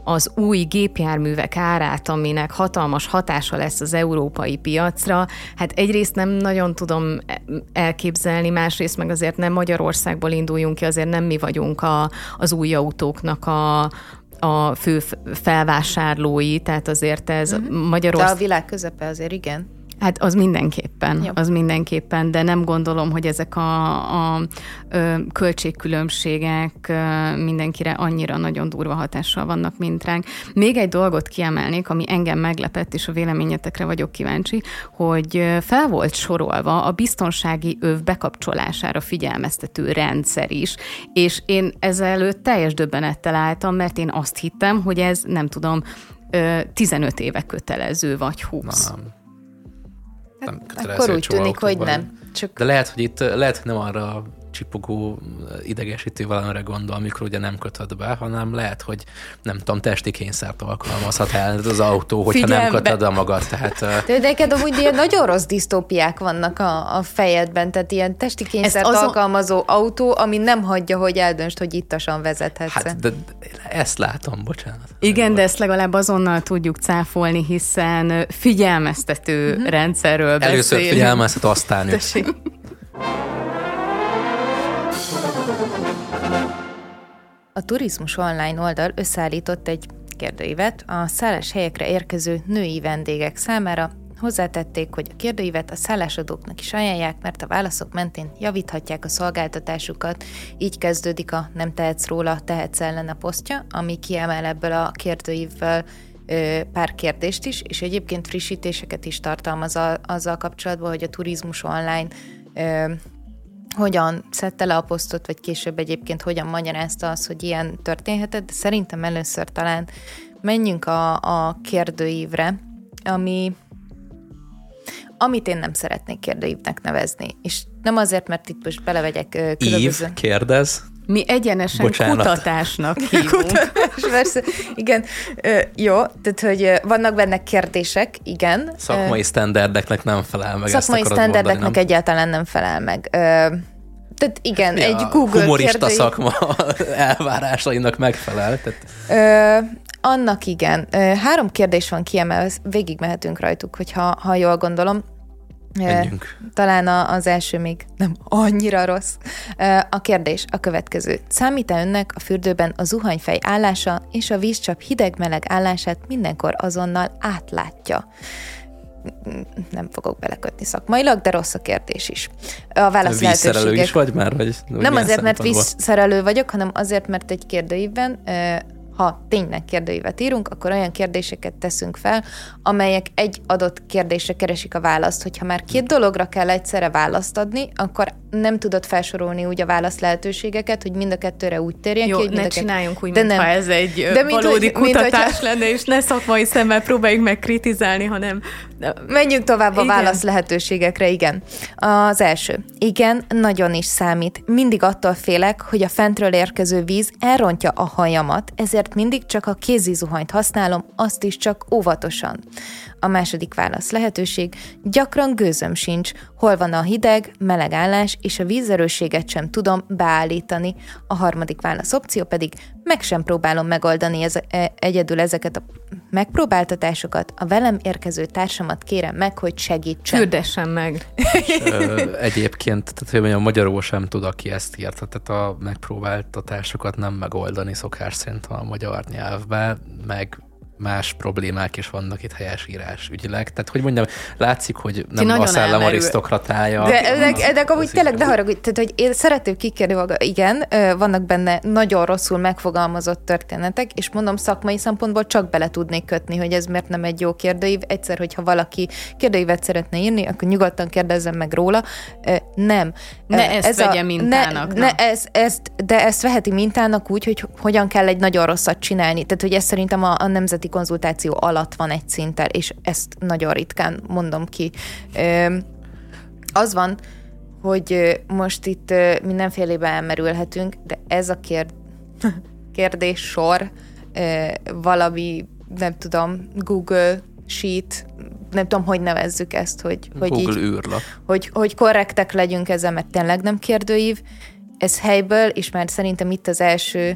az új gépjárművek árát, aminek hatalmas hatása lesz az európai piacra, hát egyrészt nem nagyon tudom elképzelni, másrészt meg azért nem Magyarországból induljunk ki, azért nem mi vagyunk a, az új autóknak a, a fő felvásárlói, tehát azért ez uh-huh. Magyarország... De a világ közepe azért igen. Hát az mindenképpen, Jó. az mindenképpen, de nem gondolom, hogy ezek a, a, a költségkülönbségek mindenkire annyira nagyon durva hatással vannak, mint ránk. Még egy dolgot kiemelnék, ami engem meglepett, és a véleményetekre vagyok kíváncsi, hogy fel volt sorolva a biztonsági öv bekapcsolására figyelmeztető rendszer is, és én ezzel előtt teljes döbbenettel álltam, mert én azt hittem, hogy ez nem tudom, 15 éve kötelező, vagy 20. Nem nem kötelező Akkor úgy tűnik, hogy nem. Csak... De lehet, hogy itt lehet, hogy nem arra csipogó idegesítő valamire gondol, amikor ugye nem kötöd be, hanem lehet, hogy nem tudom, testi kényszert alkalmazhat el az autó, hogyha Figyelme. nem kötöd be magad. Tehát, de neked amúgy ilyen nagyon rossz disztópiák vannak a, a fejedben, tehát ilyen testi kényszert azon... alkalmazó autó, ami nem hagyja, hogy eldöntsd, hogy ittasan vezethetsz. Hát, de ezt látom, bocsánat. Igen, de ezt legalább azonnal tudjuk cáfolni, hiszen figyelmeztető uh-huh. rendszerről beszélünk. Először figyelmeztet, aztán A Turizmus Online oldal összeállított egy kérdőívet a szállás helyekre érkező női vendégek számára, Hozzátették, hogy a kérdőívet a szállásadóknak is ajánlják, mert a válaszok mentén javíthatják a szolgáltatásukat. Így kezdődik a Nem tehetsz róla, tehetsz ellen a posztja, ami kiemel ebből a kérdőívvel pár kérdést is, és egyébként frissítéseket is tartalmaz azzal kapcsolatban, hogy a turizmus online hogyan szedte le a posztot, vagy később egyébként hogyan magyarázta az, hogy ilyen történhetett, de szerintem először talán menjünk a, a kérdőívre, ami amit én nem szeretnék kérdőívnek nevezni. És nem azért, mert itt most belevegyek különböző... Ív, kérdez. Mi egyenesen Bocsánat. kutatásnak hívunk. Kutatás, persze. Igen, jó, tehát, hogy vannak benne kérdések, igen. Szakmai sztenderdeknek nem felel meg. Szakmai sztenderdeknek mondani, nem? egyáltalán nem felel meg. Tehát igen, ja, egy Google Humorista kérdői... szakma elvárásainak megfelel. Tehát... Ö, annak igen. Három kérdés van kiemelve, végig mehetünk rajtuk, hogyha ha jól gondolom. Menjünk. Talán az első még nem annyira rossz. A kérdés a következő. Számít-e önnek a fürdőben a zuhanyfej állása és a vízcsap hideg-meleg állását mindenkor azonnal átlátja? nem fogok belekötni szakmailag, de rossz a kérdés is. A válasz Vízszerelő is vagy már? Vagy nem azért, mert vízszerelő vagyok, hanem azért, mert egy kérdőívben ha tényleg kérdőívet írunk, akkor olyan kérdéseket teszünk fel, amelyek egy adott kérdésre keresik a választ. Hogyha már két dologra kell egyszerre választ adni, akkor nem tudod felsorolni úgy a válasz lehetőségeket, hogy mind a kettőre úgy térjen Jó, ki, hogy ne csináljunk úgy, de mintha nem. ez egy de mint, valódi hogy, kutatás mint, lenne, és ne szakmai szemmel próbáljuk meg kritizálni, hanem... Menjünk tovább a igen. válasz lehetőségekre, igen. Az első. Igen, nagyon is számít. Mindig attól félek, hogy a fentről érkező víz elrontja a hajamat, ezért mindig csak a kézi zuhanyt használom, azt is csak óvatosan. A második válasz lehetőség, gyakran gőzöm sincs, hol van a hideg, meleg állás, és a vízerősséget sem tudom beállítani. A harmadik válasz opció pedig, meg sem próbálom megoldani ez, e, egyedül ezeket a megpróbáltatásokat, a velem érkező társamat kérem meg, hogy segítsen. Fürdessen meg. És, ö, egyébként, tehát hogy mondjam, magyarul sem tud, aki ezt írta, tehát a megpróbáltatásokat nem megoldani szokás szerint a magyar nyelvben, meg más problémák is vannak itt helyesírás ügyileg. Tehát, hogy mondjam, látszik, hogy nem a szellem arisztokratája. De, de, de, de amúgy tényleg, de haragudj, tehát, hogy én szeretném kikérni maga, igen, vannak benne nagyon rosszul megfogalmazott történetek, és mondom, szakmai szempontból csak bele tudnék kötni, hogy ez miért nem egy jó kérdőív. Egyszer, hogyha valaki kérdőívet szeretne írni, akkor nyugodtan kérdezzem meg róla. Nem. Ne ezt ez vegye a, mintának. Ne, ne ez, ezt, de ezt veheti mintának úgy, hogy hogyan kell egy nagyon rosszat csinálni. Tehát, hogy ez szerintem a, a nemzeti nemzeti konzultáció alatt van egy szinten, és ezt nagyon ritkán mondom ki. Az van, hogy most itt mindenfélébe elmerülhetünk, de ez a kérd... kérdés sor valami, nem tudom, Google Sheet, nem tudom, hogy nevezzük ezt, hogy, hogy Google így, űrlap. Hogy, hogy korrektek legyünk ezzel, mert tényleg nem kérdőív. Ez helyből, és már szerintem itt az első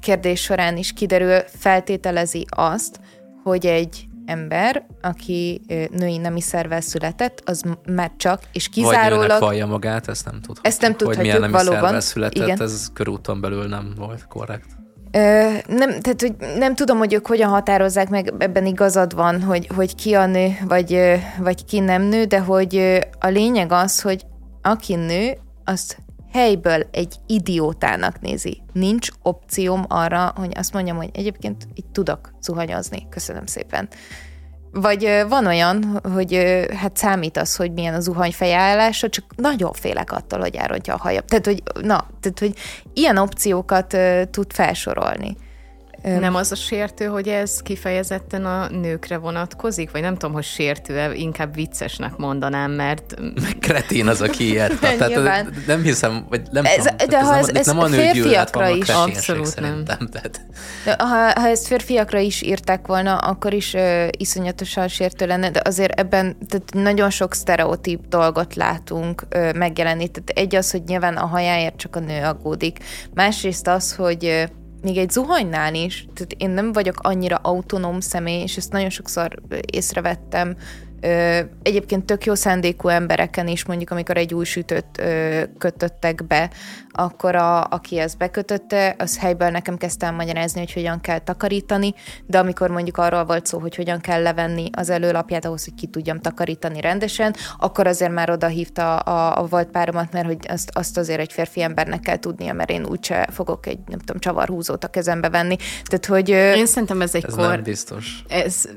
kérdés során is kiderül, feltételezi azt, hogy egy ember, aki női nemi szervvel született, az már csak és kizárólag... Vagy vallja magát, ezt nem tudhatjuk. Ezt nem tudhatjuk, hogy milyen nemi valóban. született, Igen. ez körúton belül nem volt korrekt. Ö, nem, tehát, hogy nem tudom, hogy ők hogyan határozzák meg, ebben igazad van, hogy, hogy ki a nő, vagy, vagy ki nem nő, de hogy a lényeg az, hogy aki nő, azt helyből egy idiótának nézi. Nincs opcióm arra, hogy azt mondjam, hogy egyébként itt tudok zuhanyozni. Köszönöm szépen. Vagy van olyan, hogy hát számít az, hogy milyen a zuhany fejállása, csak nagyon félek attól, hogy elrontja a hajam. Tehát, hogy, na, tehát, hogy ilyen opciókat tud felsorolni. Nem az a sértő, hogy ez kifejezetten a nőkre vonatkozik? Vagy nem tudom, hogy sértő inkább viccesnek mondanám, mert... Kretén az, aki ilyet. Tehát nem hiszem, vagy nem ez, tudom. De ha ez, ez, nem a férfiakra is. Abszolút nem. Tehát. Ha, ha ezt férfiakra is írták volna, akkor is uh, iszonyatosan sértő lenne, de azért ebben tehát nagyon sok sztereotíp dolgot látunk uh, megjelenni. Tehát egy az, hogy nyilván a hajáért csak a nő aggódik. Másrészt az, hogy uh, még egy zuhanynál is, tehát én nem vagyok annyira autonóm személy, és ezt nagyon sokszor észrevettem Ö, egyébként tök jó szándékú embereken is, mondjuk amikor egy új sütőt ö, kötöttek be, akkor a, aki ezt bekötötte, az helyből nekem kezdte el magyarázni, hogy hogyan kell takarítani, de amikor mondjuk arról volt szó, hogy hogyan kell levenni az előlapját ahhoz, hogy ki tudjam takarítani rendesen, akkor azért már oda hívta a, a volt páromat, mert hogy azt, azt azért egy férfi embernek kell tudnia, mert én úgyse fogok egy, nem tudom, csavarhúzót a kezembe venni. Tehát, hogy... Én szerintem ez egy Ez kor... nem biztos. Ez,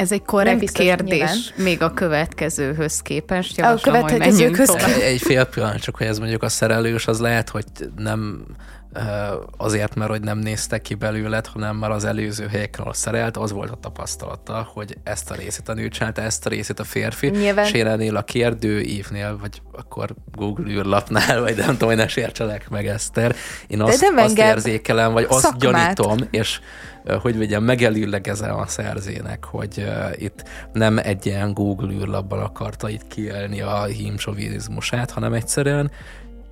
ez egy korrekt biztos, kérdés, nyilván. még a következőhöz képest. A Javaslom, menjünk következőkhöz-. Egy, fél pillanat, csak hogy ez mondjuk a szerelős, az lehet, hogy nem azért, mert hogy nem néztek ki belőled, hanem már az előző helyeken, ahol szerelt, az volt a tapasztalata, hogy ezt a részét a nő csinálta, ezt a részét a férfi. Nyilván- ennél a kérdőívnél, vagy akkor Google űrlapnál, vagy nem tudom, hogy ne sértselek meg Eszter, én azt, nem azt engem, érzékelem, vagy azt szakmát. gyanítom, és hogy mondjam, megelőlegezem a szerzének, hogy uh, itt nem egy ilyen Google űrlapban akarta itt kielni a hímsovinizmusát, hanem egyszerűen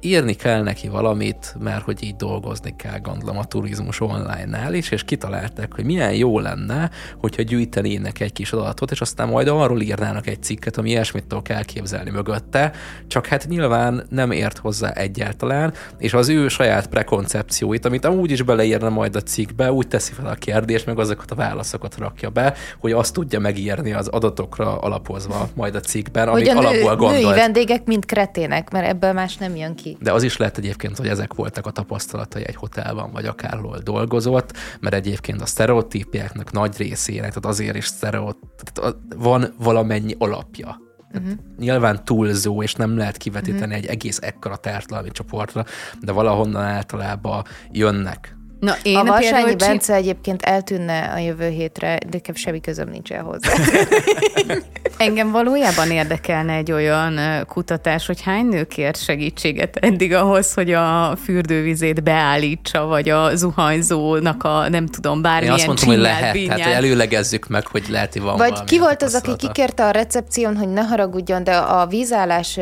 írni kell neki valamit, mert hogy így dolgozni kell, gondolom a turizmus online-nál is, és kitalálták, hogy milyen jó lenne, hogyha gyűjtenének egy kis adatot, és aztán majd arról írnának egy cikket, ami ilyesmit tudok elképzelni mögötte, csak hát nyilván nem ért hozzá egyáltalán, és az ő saját prekoncepcióit, amit amúgy is beleírna majd a cikkbe, úgy teszi fel a kérdést, meg azokat a válaszokat rakja be, hogy azt tudja megírni az adatokra alapozva majd a cikkben, amit hogy a nő, alapból női gondolt. vendégek mind kretének, mert ebből más nem jön ki. De az is lehet egyébként, hogy ezek voltak a tapasztalatai egy hotelban, vagy akárhol dolgozott, mert egyébként a sztereotípiáknak nagy részének, tehát azért is sztereot, tehát van valamennyi alapja. Uh-huh. Nyilván túlzó, és nem lehet kivetíteni uh-huh. egy egész ekkora társadalmi csoportra, de valahonnan általában jönnek. Na, én a Varsányi csin- Bence egyébként eltűnne a jövő hétre, de nekem semmi közöm nincs hozzá. Engem valójában érdekelne egy olyan kutatás, hogy hány nő kért segítséget eddig ahhoz, hogy a fürdővizét beállítsa, vagy a zuhanyzónak a nem tudom, Én bármilyen azt mondtam, hogy lehet, bínyát. előlegezzük meg, hogy lehet, hogy van Vagy ki volt az, aki kikérte a recepción, hogy ne haragudjon, de a vízállás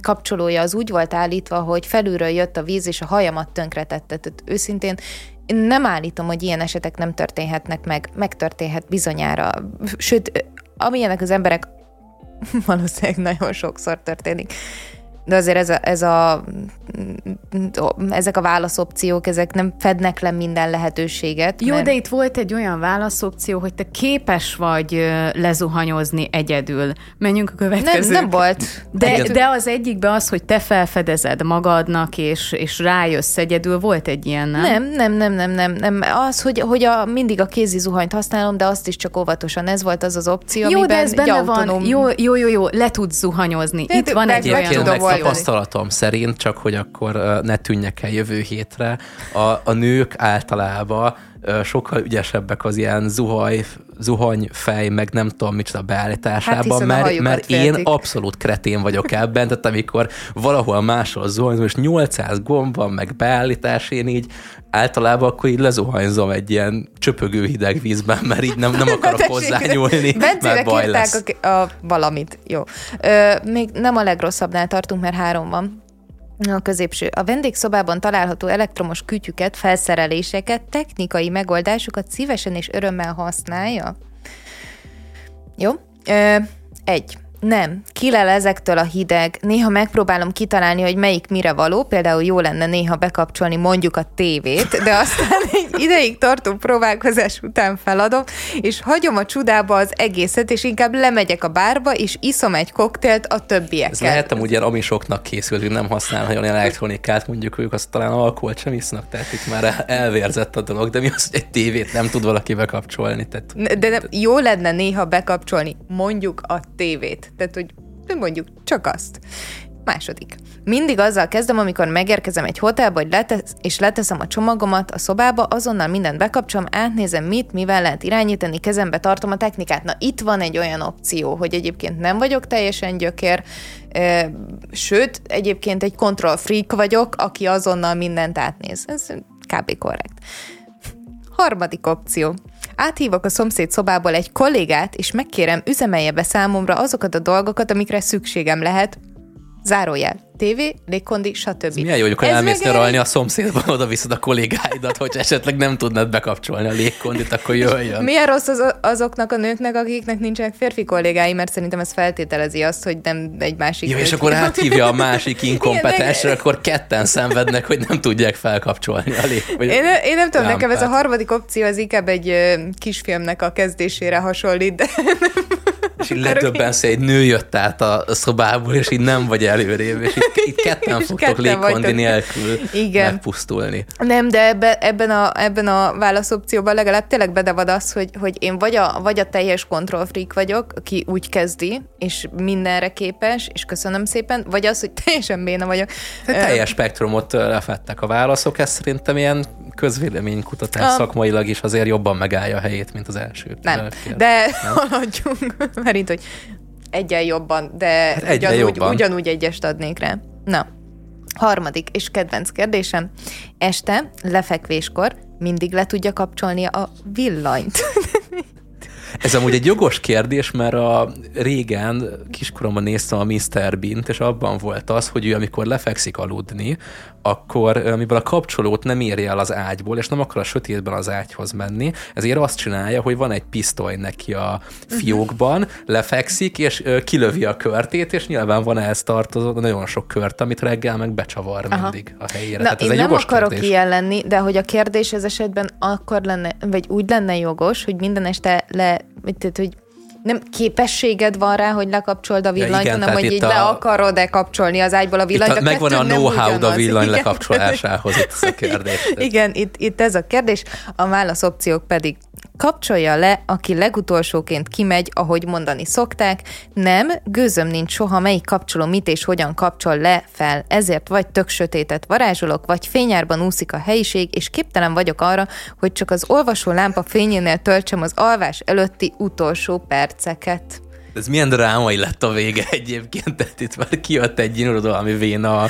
kapcsolója az úgy volt állítva, hogy felülről jött a víz, és a hajamat tönkretette. Tehát őszintén én nem állítom, hogy ilyen esetek nem történhetnek meg, megtörténhet bizonyára. Sőt, amilyenek az emberek valószínűleg nagyon sokszor történik. De azért ez a, ez a, ezek a válaszopciók, ezek nem fednek le minden lehetőséget. Jó, mert- de itt volt egy olyan válaszopció, hogy te képes vagy lezuhanyozni egyedül. Menjünk a nem, következő. nem volt. De, de az egyikben az, hogy te felfedezed magadnak, és, és rájössz egyedül, volt egy ilyen, nem? Nem, nem, nem, nem, nem, nem. Az, hogy, hogy a, mindig a kézi zuhanyt használom, de azt is csak óvatosan. Ez volt az az opció, Jó, de amiben ez benne van. Jó, jó, jó, jó, le tudsz zuhanyozni. De- Itt van de- egy olyan tudom oldani. tapasztalatom szerint, csak hogy akkor ne tűnjek el jövő hétre, a, a nők általában sokkal ügyesebbek az ilyen zuhaj, zuhanyfej, meg nem tudom micsoda Hát beállításában, a mert, mert én abszolút kretén vagyok ebben, tehát amikor valahol máshol zuhanyzom, és 800 gomb van, meg beállítás, én így általában akkor így lezuhanyzom egy ilyen csöpögő hideg vízben, mert így nem, nem akarok Tessék, hozzányúlni, mert baj lesz. a, a, valamit. Jó. Ö, még nem a legrosszabbnál tartunk, mert három van. A középső. A vendégszobában található elektromos kütyüket, felszereléseket, technikai megoldásokat szívesen és örömmel használja. Jó. Ö, egy. Nem. Kilel ezektől a hideg. Néha megpróbálom kitalálni, hogy melyik mire való. Például jó lenne néha bekapcsolni mondjuk a tévét, de aztán egy ideig tartó próbálkozás után feladom, és hagyom a csudába az egészet, és inkább lemegyek a bárba, és iszom egy koktélt a többiekkel. Ez lehet amúgy ilyen amisoknak készült, hogy nem használ nagyon elektronikát, mondjuk ők azt talán alkoholt sem isznak, tehát itt már el- elvérzett a dolog, de mi az, hogy egy tévét nem tud valaki bekapcsolni, tehát De nem, jó lenne néha bekapcsolni mondjuk a tévét. Tehát, hogy mondjuk csak azt. Második. Mindig azzal kezdem, amikor megérkezem egy hotelba, hogy letesz, és leteszem a csomagomat a szobába, azonnal mindent bekapcsolom, átnézem, mit, mivel lehet irányítani, kezembe tartom a technikát. Na itt van egy olyan opció, hogy egyébként nem vagyok teljesen gyökér, ö, sőt, egyébként egy control freak vagyok, aki azonnal mindent átnéz. Ez kb. korrekt. Harmadik opció. Áthívok a szomszéd szobából egy kollégát, és megkérem, üzemelje be számomra azokat a dolgokat, amikre szükségem lehet, zárójel, TV, légkondi, stb. Milyen jó, hogy elmész nyaralni a szomszédban, oda viszed a kollégáidat, hogy esetleg nem tudnád bekapcsolni a légkondit, akkor jöjjön. Milyen rossz az, azoknak a nőknek, akiknek nincsenek férfi kollégái, mert szerintem ez feltételezi azt, hogy nem egy másik. Jó, és akkor áthívja a másik inkompetensre, akkor ketten szenvednek, hogy nem tudják felkapcsolni a lég. Én, én nem tudom, nekem ez a harmadik opció az inkább egy kisfilmnek a kezdésére hasonlít, de és így ledöbbensz, egy nő jött át a szobából, és így nem vagy előrébb, és így, így ketten fogtok légkondi nélkül Igen. megpusztulni. Nem, de ebbe, ebben, a, ebben a válaszopcióban legalább tényleg benne van az, hogy, hogy én vagy a, vagy a teljes freak vagyok, aki úgy kezdi, és mindenre képes, és köszönöm szépen, vagy az, hogy teljesen béna vagyok. Te teljes spektrumot lefettek a válaszok, ez szerintem ilyen közvéleménykutatás a... szakmailag is azért jobban megállja a helyét, mint az első. Nem, de nem? haladjunk, mert itt, hogy egyen jobban, de hát ugyanúgy, jobban. ugyanúgy egyest adnék rá. Na, harmadik és kedvenc kérdésem. Este, lefekvéskor mindig le tudja kapcsolni a villanyt. Ez amúgy egy jogos kérdés, mert a régen kiskoromban néztem a Mr. Bint, és abban volt az, hogy ő amikor lefekszik aludni, akkor mivel a kapcsolót nem érje el az ágyból, és nem akar a sötétben az ágyhoz menni, ezért azt csinálja, hogy van egy pisztoly neki a fiókban, lefekszik, és kilövi a körtét, és nyilván van ehhez tartozó nagyon sok kört, amit reggel meg becsavar Aha. mindig a helyére. Na, Tehát ez én egy nem jogos akarok kérdés. ilyen lenni, de hogy a kérdés ez esetben akkor lenne, vagy úgy lenne jogos, hogy minden este le, tehát, hogy nem képességed van rá, hogy lekapcsold a villanyt, ja, igen, hanem hogy így a... le akarod-e kapcsolni az ágyból a villanyt. Itt a, megvan a know-how a villany igen. lekapcsolásához itt ez a kérdés. Igen, itt, itt ez a kérdés. A válaszopciók pedig kapcsolja le, aki legutolsóként kimegy, ahogy mondani szokták. Nem, gőzöm nincs soha, melyik kapcsoló mit és hogyan kapcsol le fel. Ezért vagy tök sötétet varázsolok, vagy fényárban úszik a helyiség, és képtelen vagyok arra, hogy csak az olvasó lámpa fényénél töltsem az alvás előtti utolsó perceket. Ez milyen drámai lett a vége egyébként, tehát itt már kijött egy valami véna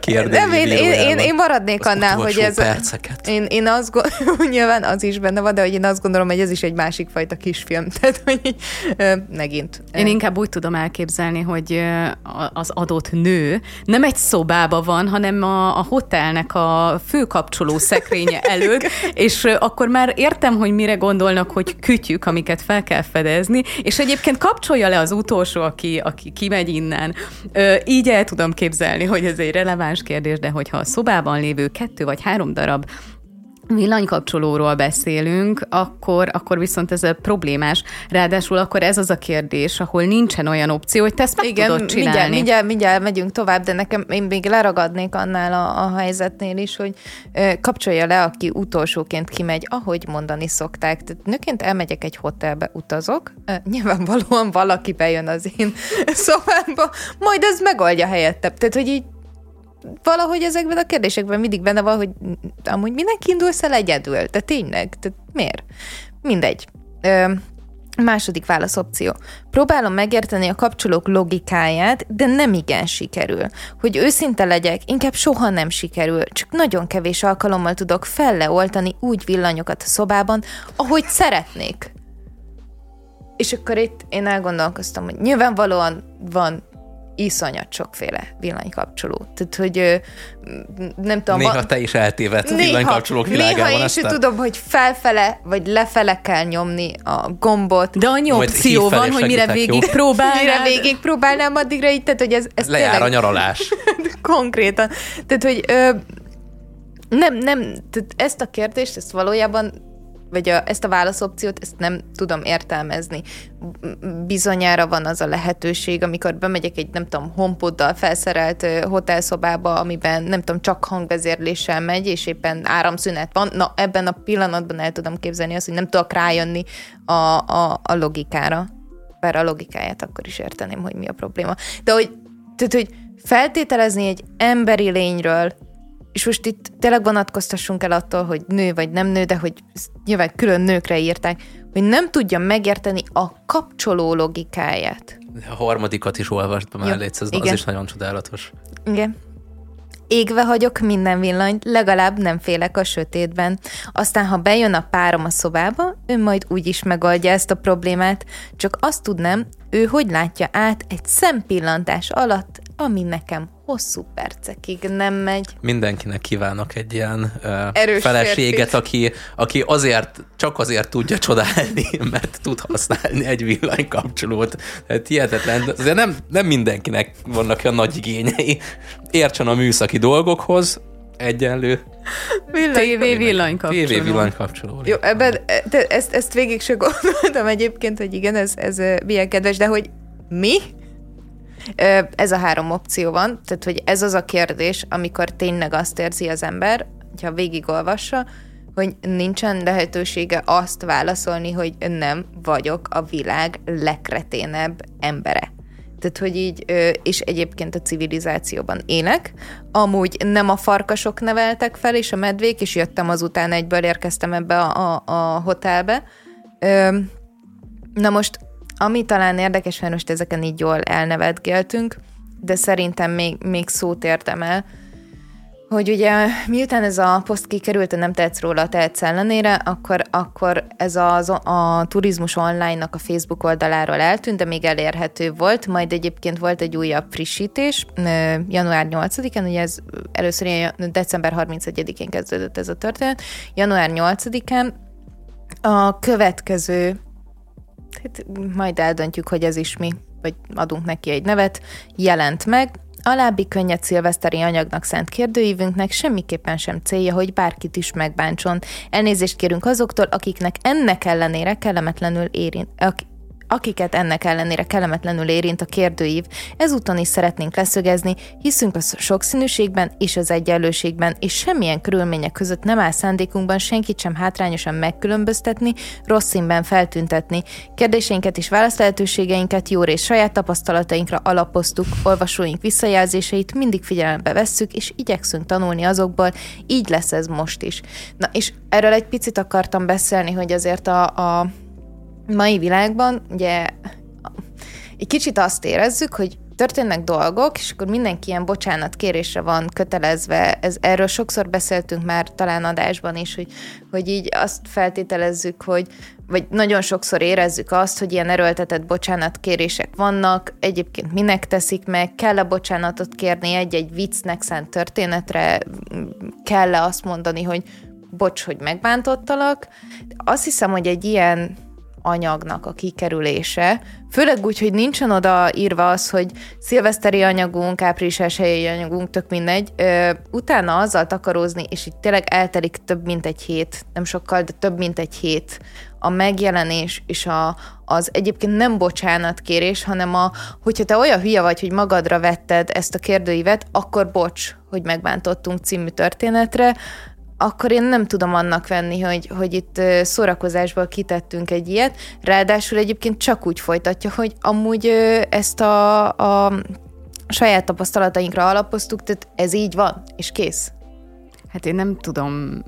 kérdés. Nem, én, én, én, én maradnék az annál, hogy ez... Perceket. Én, én azt gondolom, nyilván az is benne van, de hogy én azt gondolom, hogy ez is egy másik fajta kisfilm. Tehát, hogy megint. Én inkább úgy tudom elképzelni, hogy az adott nő nem egy szobába van, hanem a, a hotelnek a főkapcsoló szekrénye előtt, és akkor már értem, hogy mire gondolnak, hogy kütyük, amiket fel kell fedezni, és egyébként kapcsoló kapcsolja le az utolsó, aki, aki kimegy innen. Ö, így el tudom képzelni, hogy ez egy releváns kérdés, de hogyha a szobában lévő kettő vagy három darab villanykapcsolóról beszélünk, akkor, akkor viszont ez a problémás. Ráadásul akkor ez az a kérdés, ahol nincsen olyan opció, hogy te ezt meg Igen, tudod csinálni. Mindjárt, mindjárt, mindjárt megyünk tovább, de nekem én még leragadnék annál a, a helyzetnél is, hogy ö, kapcsolja le, aki utolsóként kimegy, ahogy mondani szokták. Tehát nőként elmegyek egy hotelbe, utazok, ö, nyilvánvalóan valaki bejön az én szobámba, majd ez megoldja helyettem. Tehát, hogy így valahogy ezekben a kérdésekben mindig benne van, hogy amúgy mindenki indulsz el egyedül, de tényleg, tehát miért? Mindegy. Ö, Második válaszopció. Próbálom megérteni a kapcsolók logikáját, de nem igen sikerül. Hogy őszinte legyek, inkább soha nem sikerül, csak nagyon kevés alkalommal tudok felleoltani úgy villanyokat a szobában, ahogy szeretnék. És akkor itt én elgondolkoztam, hogy nyilvánvalóan van iszonyat sokféle villanykapcsoló. Tehát, hogy nem tudom... Néha van, te is eltévedsz a villanykapcsolók világában. Néha én sem tudom, hogy felfele vagy lefele kell nyomni a gombot. De annyi opció van, hogy mire végig próbálnám. Mire végig próbálnám, addigra így, tehát, hogy ez, ez Lejár tényleg... a nyaralás. Konkrétan. Tehát, hogy ö, nem, nem, tehát ezt a kérdést, ezt valójában vagy a, ezt a válaszopciót, ezt nem tudom értelmezni. Bizonyára van az a lehetőség, amikor bemegyek egy, nem tudom, honpoddal felszerelt hotelszobába, amiben, nem tudom, csak hangvezérléssel megy, és éppen áramszünet van. Na, ebben a pillanatban el tudom képzelni azt, hogy nem tudok rájönni a, a, a logikára. Bár a logikáját akkor is érteném, hogy mi a probléma. De hogy, tehát, hogy feltételezni egy emberi lényről és most itt tényleg vonatkoztassunk el attól, hogy nő vagy nem nő, de hogy nyilván külön nőkre írták, hogy nem tudja megérteni a kapcsoló logikáját. A harmadikat is olvast be mellé, ez az is nagyon csodálatos. Igen. Égve hagyok minden villanyt, legalább nem félek a sötétben. Aztán, ha bejön a párom a szobába, ő majd úgy is megoldja ezt a problémát, csak azt tudnám, ő hogy látja át egy szempillantás alatt ami nekem hosszú percekig nem megy. Mindenkinek kívánok egy ilyen uh, feleséget, aki, aki azért, csak azért tudja csodálni, mert tud használni egy villanykapcsolót. Tehát hihetetlen. Azért nem, nem mindenkinek vannak olyan nagy igényei. Értsen a műszaki dolgokhoz, egyenlő. TV villanykapcsoló. TV villanykapcsoló. Jó, ebben, de ezt, ezt végig se gondoltam egyébként, hogy igen, ez, ez milyen kedves, de hogy mi? Ez a három opció van, tehát hogy ez az a kérdés, amikor tényleg azt érzi az ember, ha végigolvassa, hogy nincsen lehetősége azt válaszolni, hogy nem vagyok a világ legkreténebb embere. Tehát, hogy így, és egyébként a civilizációban élek. Amúgy nem a farkasok neveltek fel, és a medvék, és jöttem azután egyből érkeztem ebbe a, a, a hotelbe. Na most ami talán érdekes, mert most ezeken így jól elnevetgéltünk, de szerintem még, még szót érdemel, hogy ugye miután ez a poszt kikerült, a nem tetsz róla a tehetsz ellenére, akkor, akkor ez az, a turizmus online-nak a Facebook oldaláról eltűnt, de még elérhető volt, majd egyébként volt egy újabb frissítés, január 8-án, ugye ez először december 31-én kezdődött ez a történet, január 8-án a következő hát majd eldöntjük, hogy ez is mi, vagy adunk neki egy nevet, jelent meg. Alábbi könnyed szilveszteri anyagnak szánt kérdőívünknek semmiképpen sem célja, hogy bárkit is megbántson. Elnézést kérünk azoktól, akiknek ennek ellenére kellemetlenül érint, akiket ennek ellenére kellemetlenül érint a kérdőív. Ezúton is szeretnénk leszögezni, hiszünk a sokszínűségben és az egyenlőségben, és semmilyen körülmények között nem áll szándékunkban senkit sem hátrányosan megkülönböztetni, rossz színben feltüntetni. Kérdéseinket és válaszlehetőségeinket jó rész saját tapasztalatainkra alapoztuk, olvasóink visszajelzéseit mindig figyelembe vesszük, és igyekszünk tanulni azokból, így lesz ez most is. Na és erről egy picit akartam beszélni, hogy azért a, a mai világban ugye egy kicsit azt érezzük, hogy történnek dolgok, és akkor mindenki ilyen kérésre van kötelezve. Ez, erről sokszor beszéltünk már talán adásban is, hogy, hogy így azt feltételezzük, hogy vagy nagyon sokszor érezzük azt, hogy ilyen erőltetett bocsánatkérések vannak, egyébként minek teszik meg, kell-e bocsánatot kérni egy-egy viccnek szánt történetre, kell-e azt mondani, hogy bocs, hogy megbántottalak. Azt hiszem, hogy egy ilyen anyagnak a kikerülése, főleg úgy, hogy nincsen oda írva az, hogy szilveszteri anyagunk, április helyi anyagunk, tök mindegy, ö, utána azzal takarózni, és itt tényleg eltelik több mint egy hét, nem sokkal, de több mint egy hét a megjelenés és a, az egyébként nem bocsánatkérés, hanem a, hogyha te olyan hülye vagy, hogy magadra vetted ezt a kérdőívet, akkor bocs, hogy megbántottunk című történetre, akkor én nem tudom annak venni, hogy, hogy itt szórakozásból kitettünk egy ilyet. Ráadásul egyébként csak úgy folytatja, hogy amúgy ezt a, a saját tapasztalatainkra alapoztuk, tehát ez így van, és kész. Hát én nem tudom,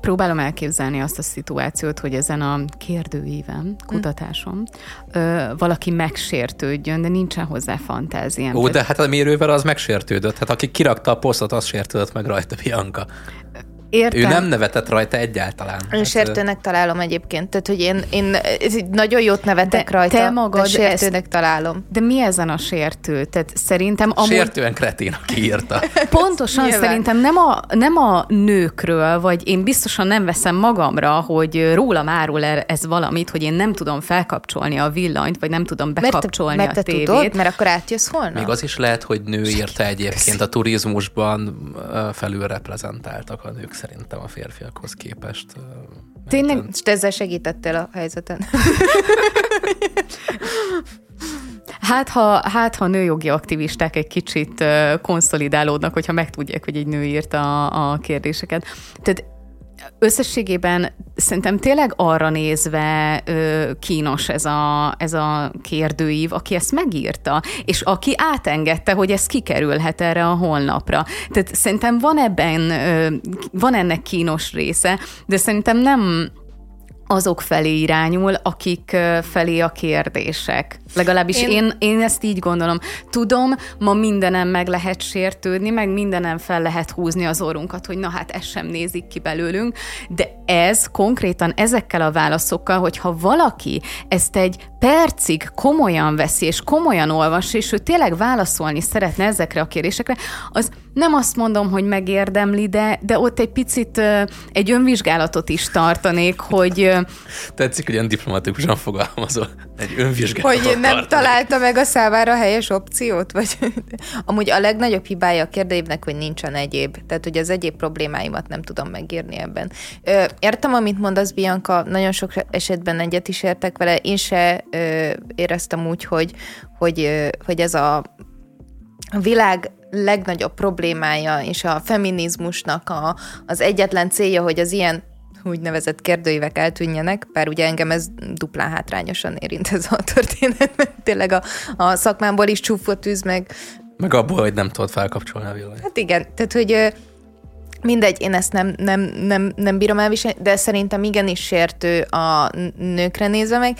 próbálom elképzelni azt a szituációt, hogy ezen a kérdőíven, kutatáson ö, valaki megsértődjön, de nincsen hozzá fantáziám. Ó, de hát a mérővel az megsértődött. Hát aki kirakta a posztot, az sértődött meg rajta, Bianca. Értem. Ő nem nevetett rajta egyáltalán. Én hát, sértőnek találom egyébként. Tehát, hogy én, én nagyon jót nevetek de rajta, te magad de sértőnek ezt, találom. De mi ezen a sértő? Tehát szerintem amúgy... Sértően kretén, aki írta. Pontosan Nyilván. szerintem nem a, nem a nőkről, vagy én biztosan nem veszem magamra, hogy rólam árul ez valamit, hogy én nem tudom felkapcsolni a villanyt, vagy nem tudom bekapcsolni mert, mert a tévét. Tudod, mert akkor átjössz holnap. Még az is lehet, hogy nő írta egyébként a turizmusban felül reprezentáltak a nők szerintem a férfiakhoz képest. Tényleg? És te ezzel segítettél a helyzeten? Hát ha, hát, ha nőjogi aktivisták egy kicsit konszolidálódnak, hogyha megtudják, hogy egy nő írta a, a kérdéseket. Tehát összességében szerintem tényleg arra nézve ö, kínos ez a, ez a kérdőív, aki ezt megírta, és aki átengedte, hogy ez kikerülhet erre a holnapra. Tehát szerintem van ebben, ö, van ennek kínos része, de szerintem nem azok felé irányul, akik felé a kérdések. Legalábbis én... Én, én ezt így gondolom. Tudom, ma mindenem meg lehet sértődni, meg mindenem fel lehet húzni az orrunkat, hogy na hát ezt sem nézik ki belőlünk, de ez konkrétan ezekkel a válaszokkal, hogyha valaki ezt egy percig komolyan veszi, és komolyan olvas, és ő tényleg válaszolni szeretne ezekre a kérdésekre, az nem azt mondom, hogy megérdemli, de, de ott egy picit egy önvizsgálatot is tartanék, hogy... Tetszik, hogy ilyen diplomatikusan fogalmazol. Egy önvizsgálatot Hogy nem tartanék. találta meg a számára helyes opciót? Vagy amúgy a legnagyobb hibája a kérdőívnek, hogy nincsen egyéb. Tehát, hogy az egyéb problémáimat nem tudom megírni ebben. Ö, értem, amit mondasz, Bianca, nagyon sok esetben egyet is értek vele. Én se ö, éreztem úgy, hogy, hogy, ö, hogy ez a a világ legnagyobb problémája és a feminizmusnak a, az egyetlen célja, hogy az ilyen úgynevezett kérdőívek eltűnjenek, bár ugye engem ez duplán hátrányosan érint ez a történet, mert tényleg a, a szakmámból is csúfot tűz meg. Meg abból, hogy nem tudod felkapcsolni a villanyt. Hát igen, tehát hogy mindegy, én ezt nem, nem, nem, nem bírom elviselni, de szerintem igenis sértő a nőkre nézve meg,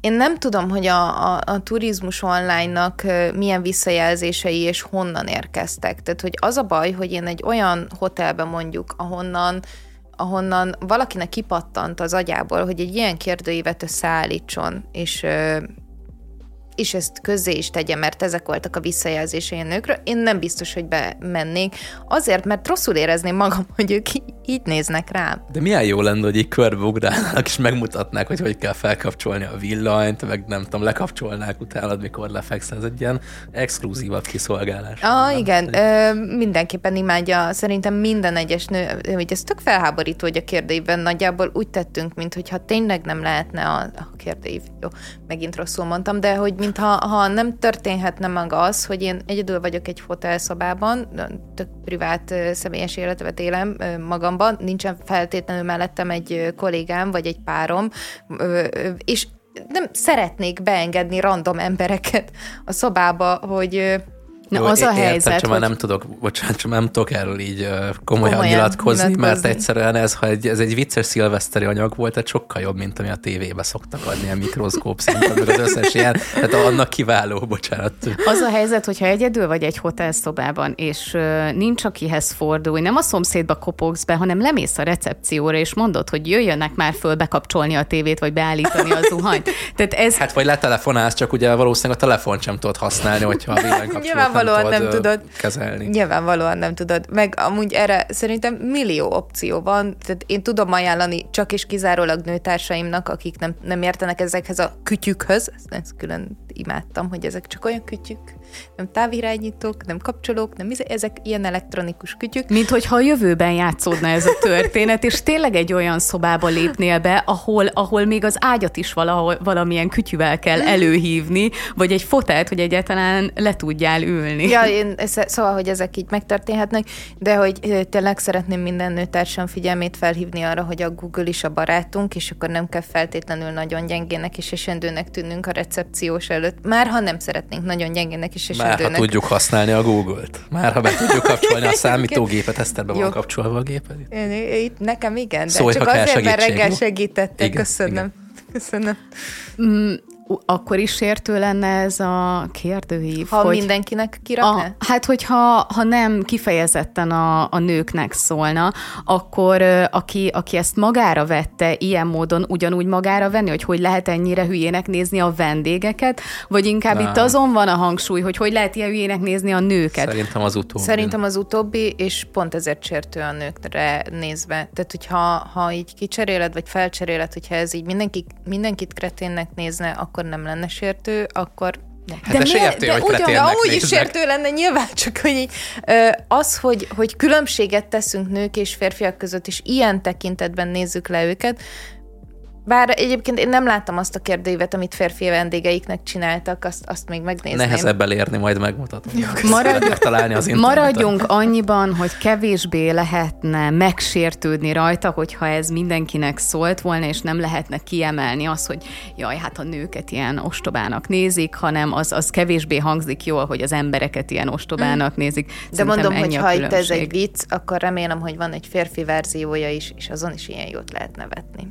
én nem tudom, hogy a, a, a turizmus online-nak milyen visszajelzései és honnan érkeztek. Tehát, hogy az a baj, hogy én egy olyan hotelben mondjuk, ahonnan ahonnan valakinek kipattant az agyából, hogy egy ilyen kérdőívet összeállítson, és és ezt közzé is tegye, mert ezek voltak a visszajelzései a nőkről, én nem biztos, hogy bemennék. Azért, mert rosszul érezném magam, hogy ők így néznek rám. De milyen jó lenne, hogy így körbeugrálnának, és megmutatnák, hogy hogy kell felkapcsolni a villanyt, meg nem tudom, lekapcsolnák utána, mikor lefekszel. Ez egy ilyen exkluzívabb kiszolgálás. Ah, igen, ö, mindenképpen imádja. Szerintem minden egyes nő, hogy ez tök felháborító, hogy a kérdőívben nagyjából úgy tettünk, mintha tényleg nem lehetne a, a kérdőív. Jó, megint rosszul mondtam, de hogy mintha ha nem történhetne meg az, hogy én egyedül vagyok egy fotelszobában, tök privát személyes életet élem magamban, nincsen feltétlenül mellettem egy kollégám vagy egy párom, és nem szeretnék beengedni random embereket a szobába, hogy Na az a értem, helyzet, csak hogy... már nem tudok, bocsánat, csak nem tudok erről így komolyan, komolyan nyilatkozni, nyilatkozni, mert egyszerűen ez, ha egy, ez egy vicces szilveszteri anyag volt, tehát sokkal jobb, mint ami a tévébe szoktak adni, a mikroszkóp szinten, meg az összes ilyen, tehát annak kiváló, bocsánat. Az a helyzet, hogyha egyedül vagy egy hotelszobában, és uh, nincs akihez fordulni, nem a szomszédba kopogsz be, hanem lemész a recepcióra, és mondod, hogy jöjjönek már föl bekapcsolni a tévét, vagy beállítani a zuhanyt. Tehát ez... Hát vagy letelefonálsz, csak ugye valószínűleg a telefont sem tudod használni, hogyha a villanykapcsolat nyilvánvalóan nem, nem tudod kezelni. Nyilvánvalóan nem tudod. Meg amúgy erre szerintem millió opció van. Tehát én tudom ajánlani csak és kizárólag nőtársaimnak, akik nem, nem értenek ezekhez a kütyükhöz. Ezt külön imádtam, hogy ezek csak olyan kütyük, nem távirányítók, nem kapcsolók, nem ezek ilyen elektronikus kütyük. Mint hogyha a jövőben játszódna ez a történet, és tényleg egy olyan szobába lépnél be, ahol, ahol még az ágyat is valahol, valamilyen kütyüvel kell előhívni, vagy egy fotelt, hogy egyáltalán le tudjál ülni. Ja, én, szóval, hogy ezek így megtörténhetnek, de hogy tényleg szeretném minden nőtársam figyelmét felhívni arra, hogy a Google is a barátunk, és akkor nem kell feltétlenül nagyon gyengének és esendőnek tűnünk a recepciós előtt. Már ha nem szeretnénk nagyon gyengének és esendőnek. Már ha tudjuk használni a Google-t. Már ha be tudjuk kapcsolni a számítógépet, Eszterbe van kapcsolva a géped? Itt nekem igen, de Szólj, csak azért, mert reggel segítettek. Köszönöm. Igen. Köszönöm. Akkor is sértő lenne ez a kérdőív. Ha hogy mindenkinek kirakná? A, hát, hogyha ha nem kifejezetten a, a nőknek szólna, akkor aki, aki ezt magára vette ilyen módon, ugyanúgy magára venni, hogy hogy lehet ennyire hülyének nézni a vendégeket, vagy inkább Nem. itt azon van a hangsúly, hogy hogy lehet ilyen hülyének nézni a nőket. Szerintem az utóbbi. Szerintem az utóbbi, és pont ezért sértő a nőkre nézve. Tehát, hogyha ha így kicseréled, vagy felcseréled, hogyha ez így mindenki, mindenkit kreténnek nézne, akkor akkor nem lenne sértő, akkor Hát de, de sértő, de hogy ugyan, úgy is sértő lenne nyilván, csak hogy az, hogy, hogy különbséget teszünk nők és férfiak között, és ilyen tekintetben nézzük le őket, bár egyébként én nem láttam azt a kérdőívet, amit férfi vendégeiknek csináltak, azt, azt még megnézném. Nehezebb elérni, majd megmutatom. Maradjunk, találni az maradjunk annyiban, hogy kevésbé lehetne megsértődni rajta, hogyha ez mindenkinek szólt volna, és nem lehetne kiemelni az, hogy jaj, hát a nőket ilyen ostobának nézik, hanem az, az kevésbé hangzik jól, hogy az embereket ilyen ostobának mm. nézik. De mondom, hogy ha itt ez egy vicc, akkor remélem, hogy van egy férfi verziója is, és azon is ilyen jót lehet nevetni.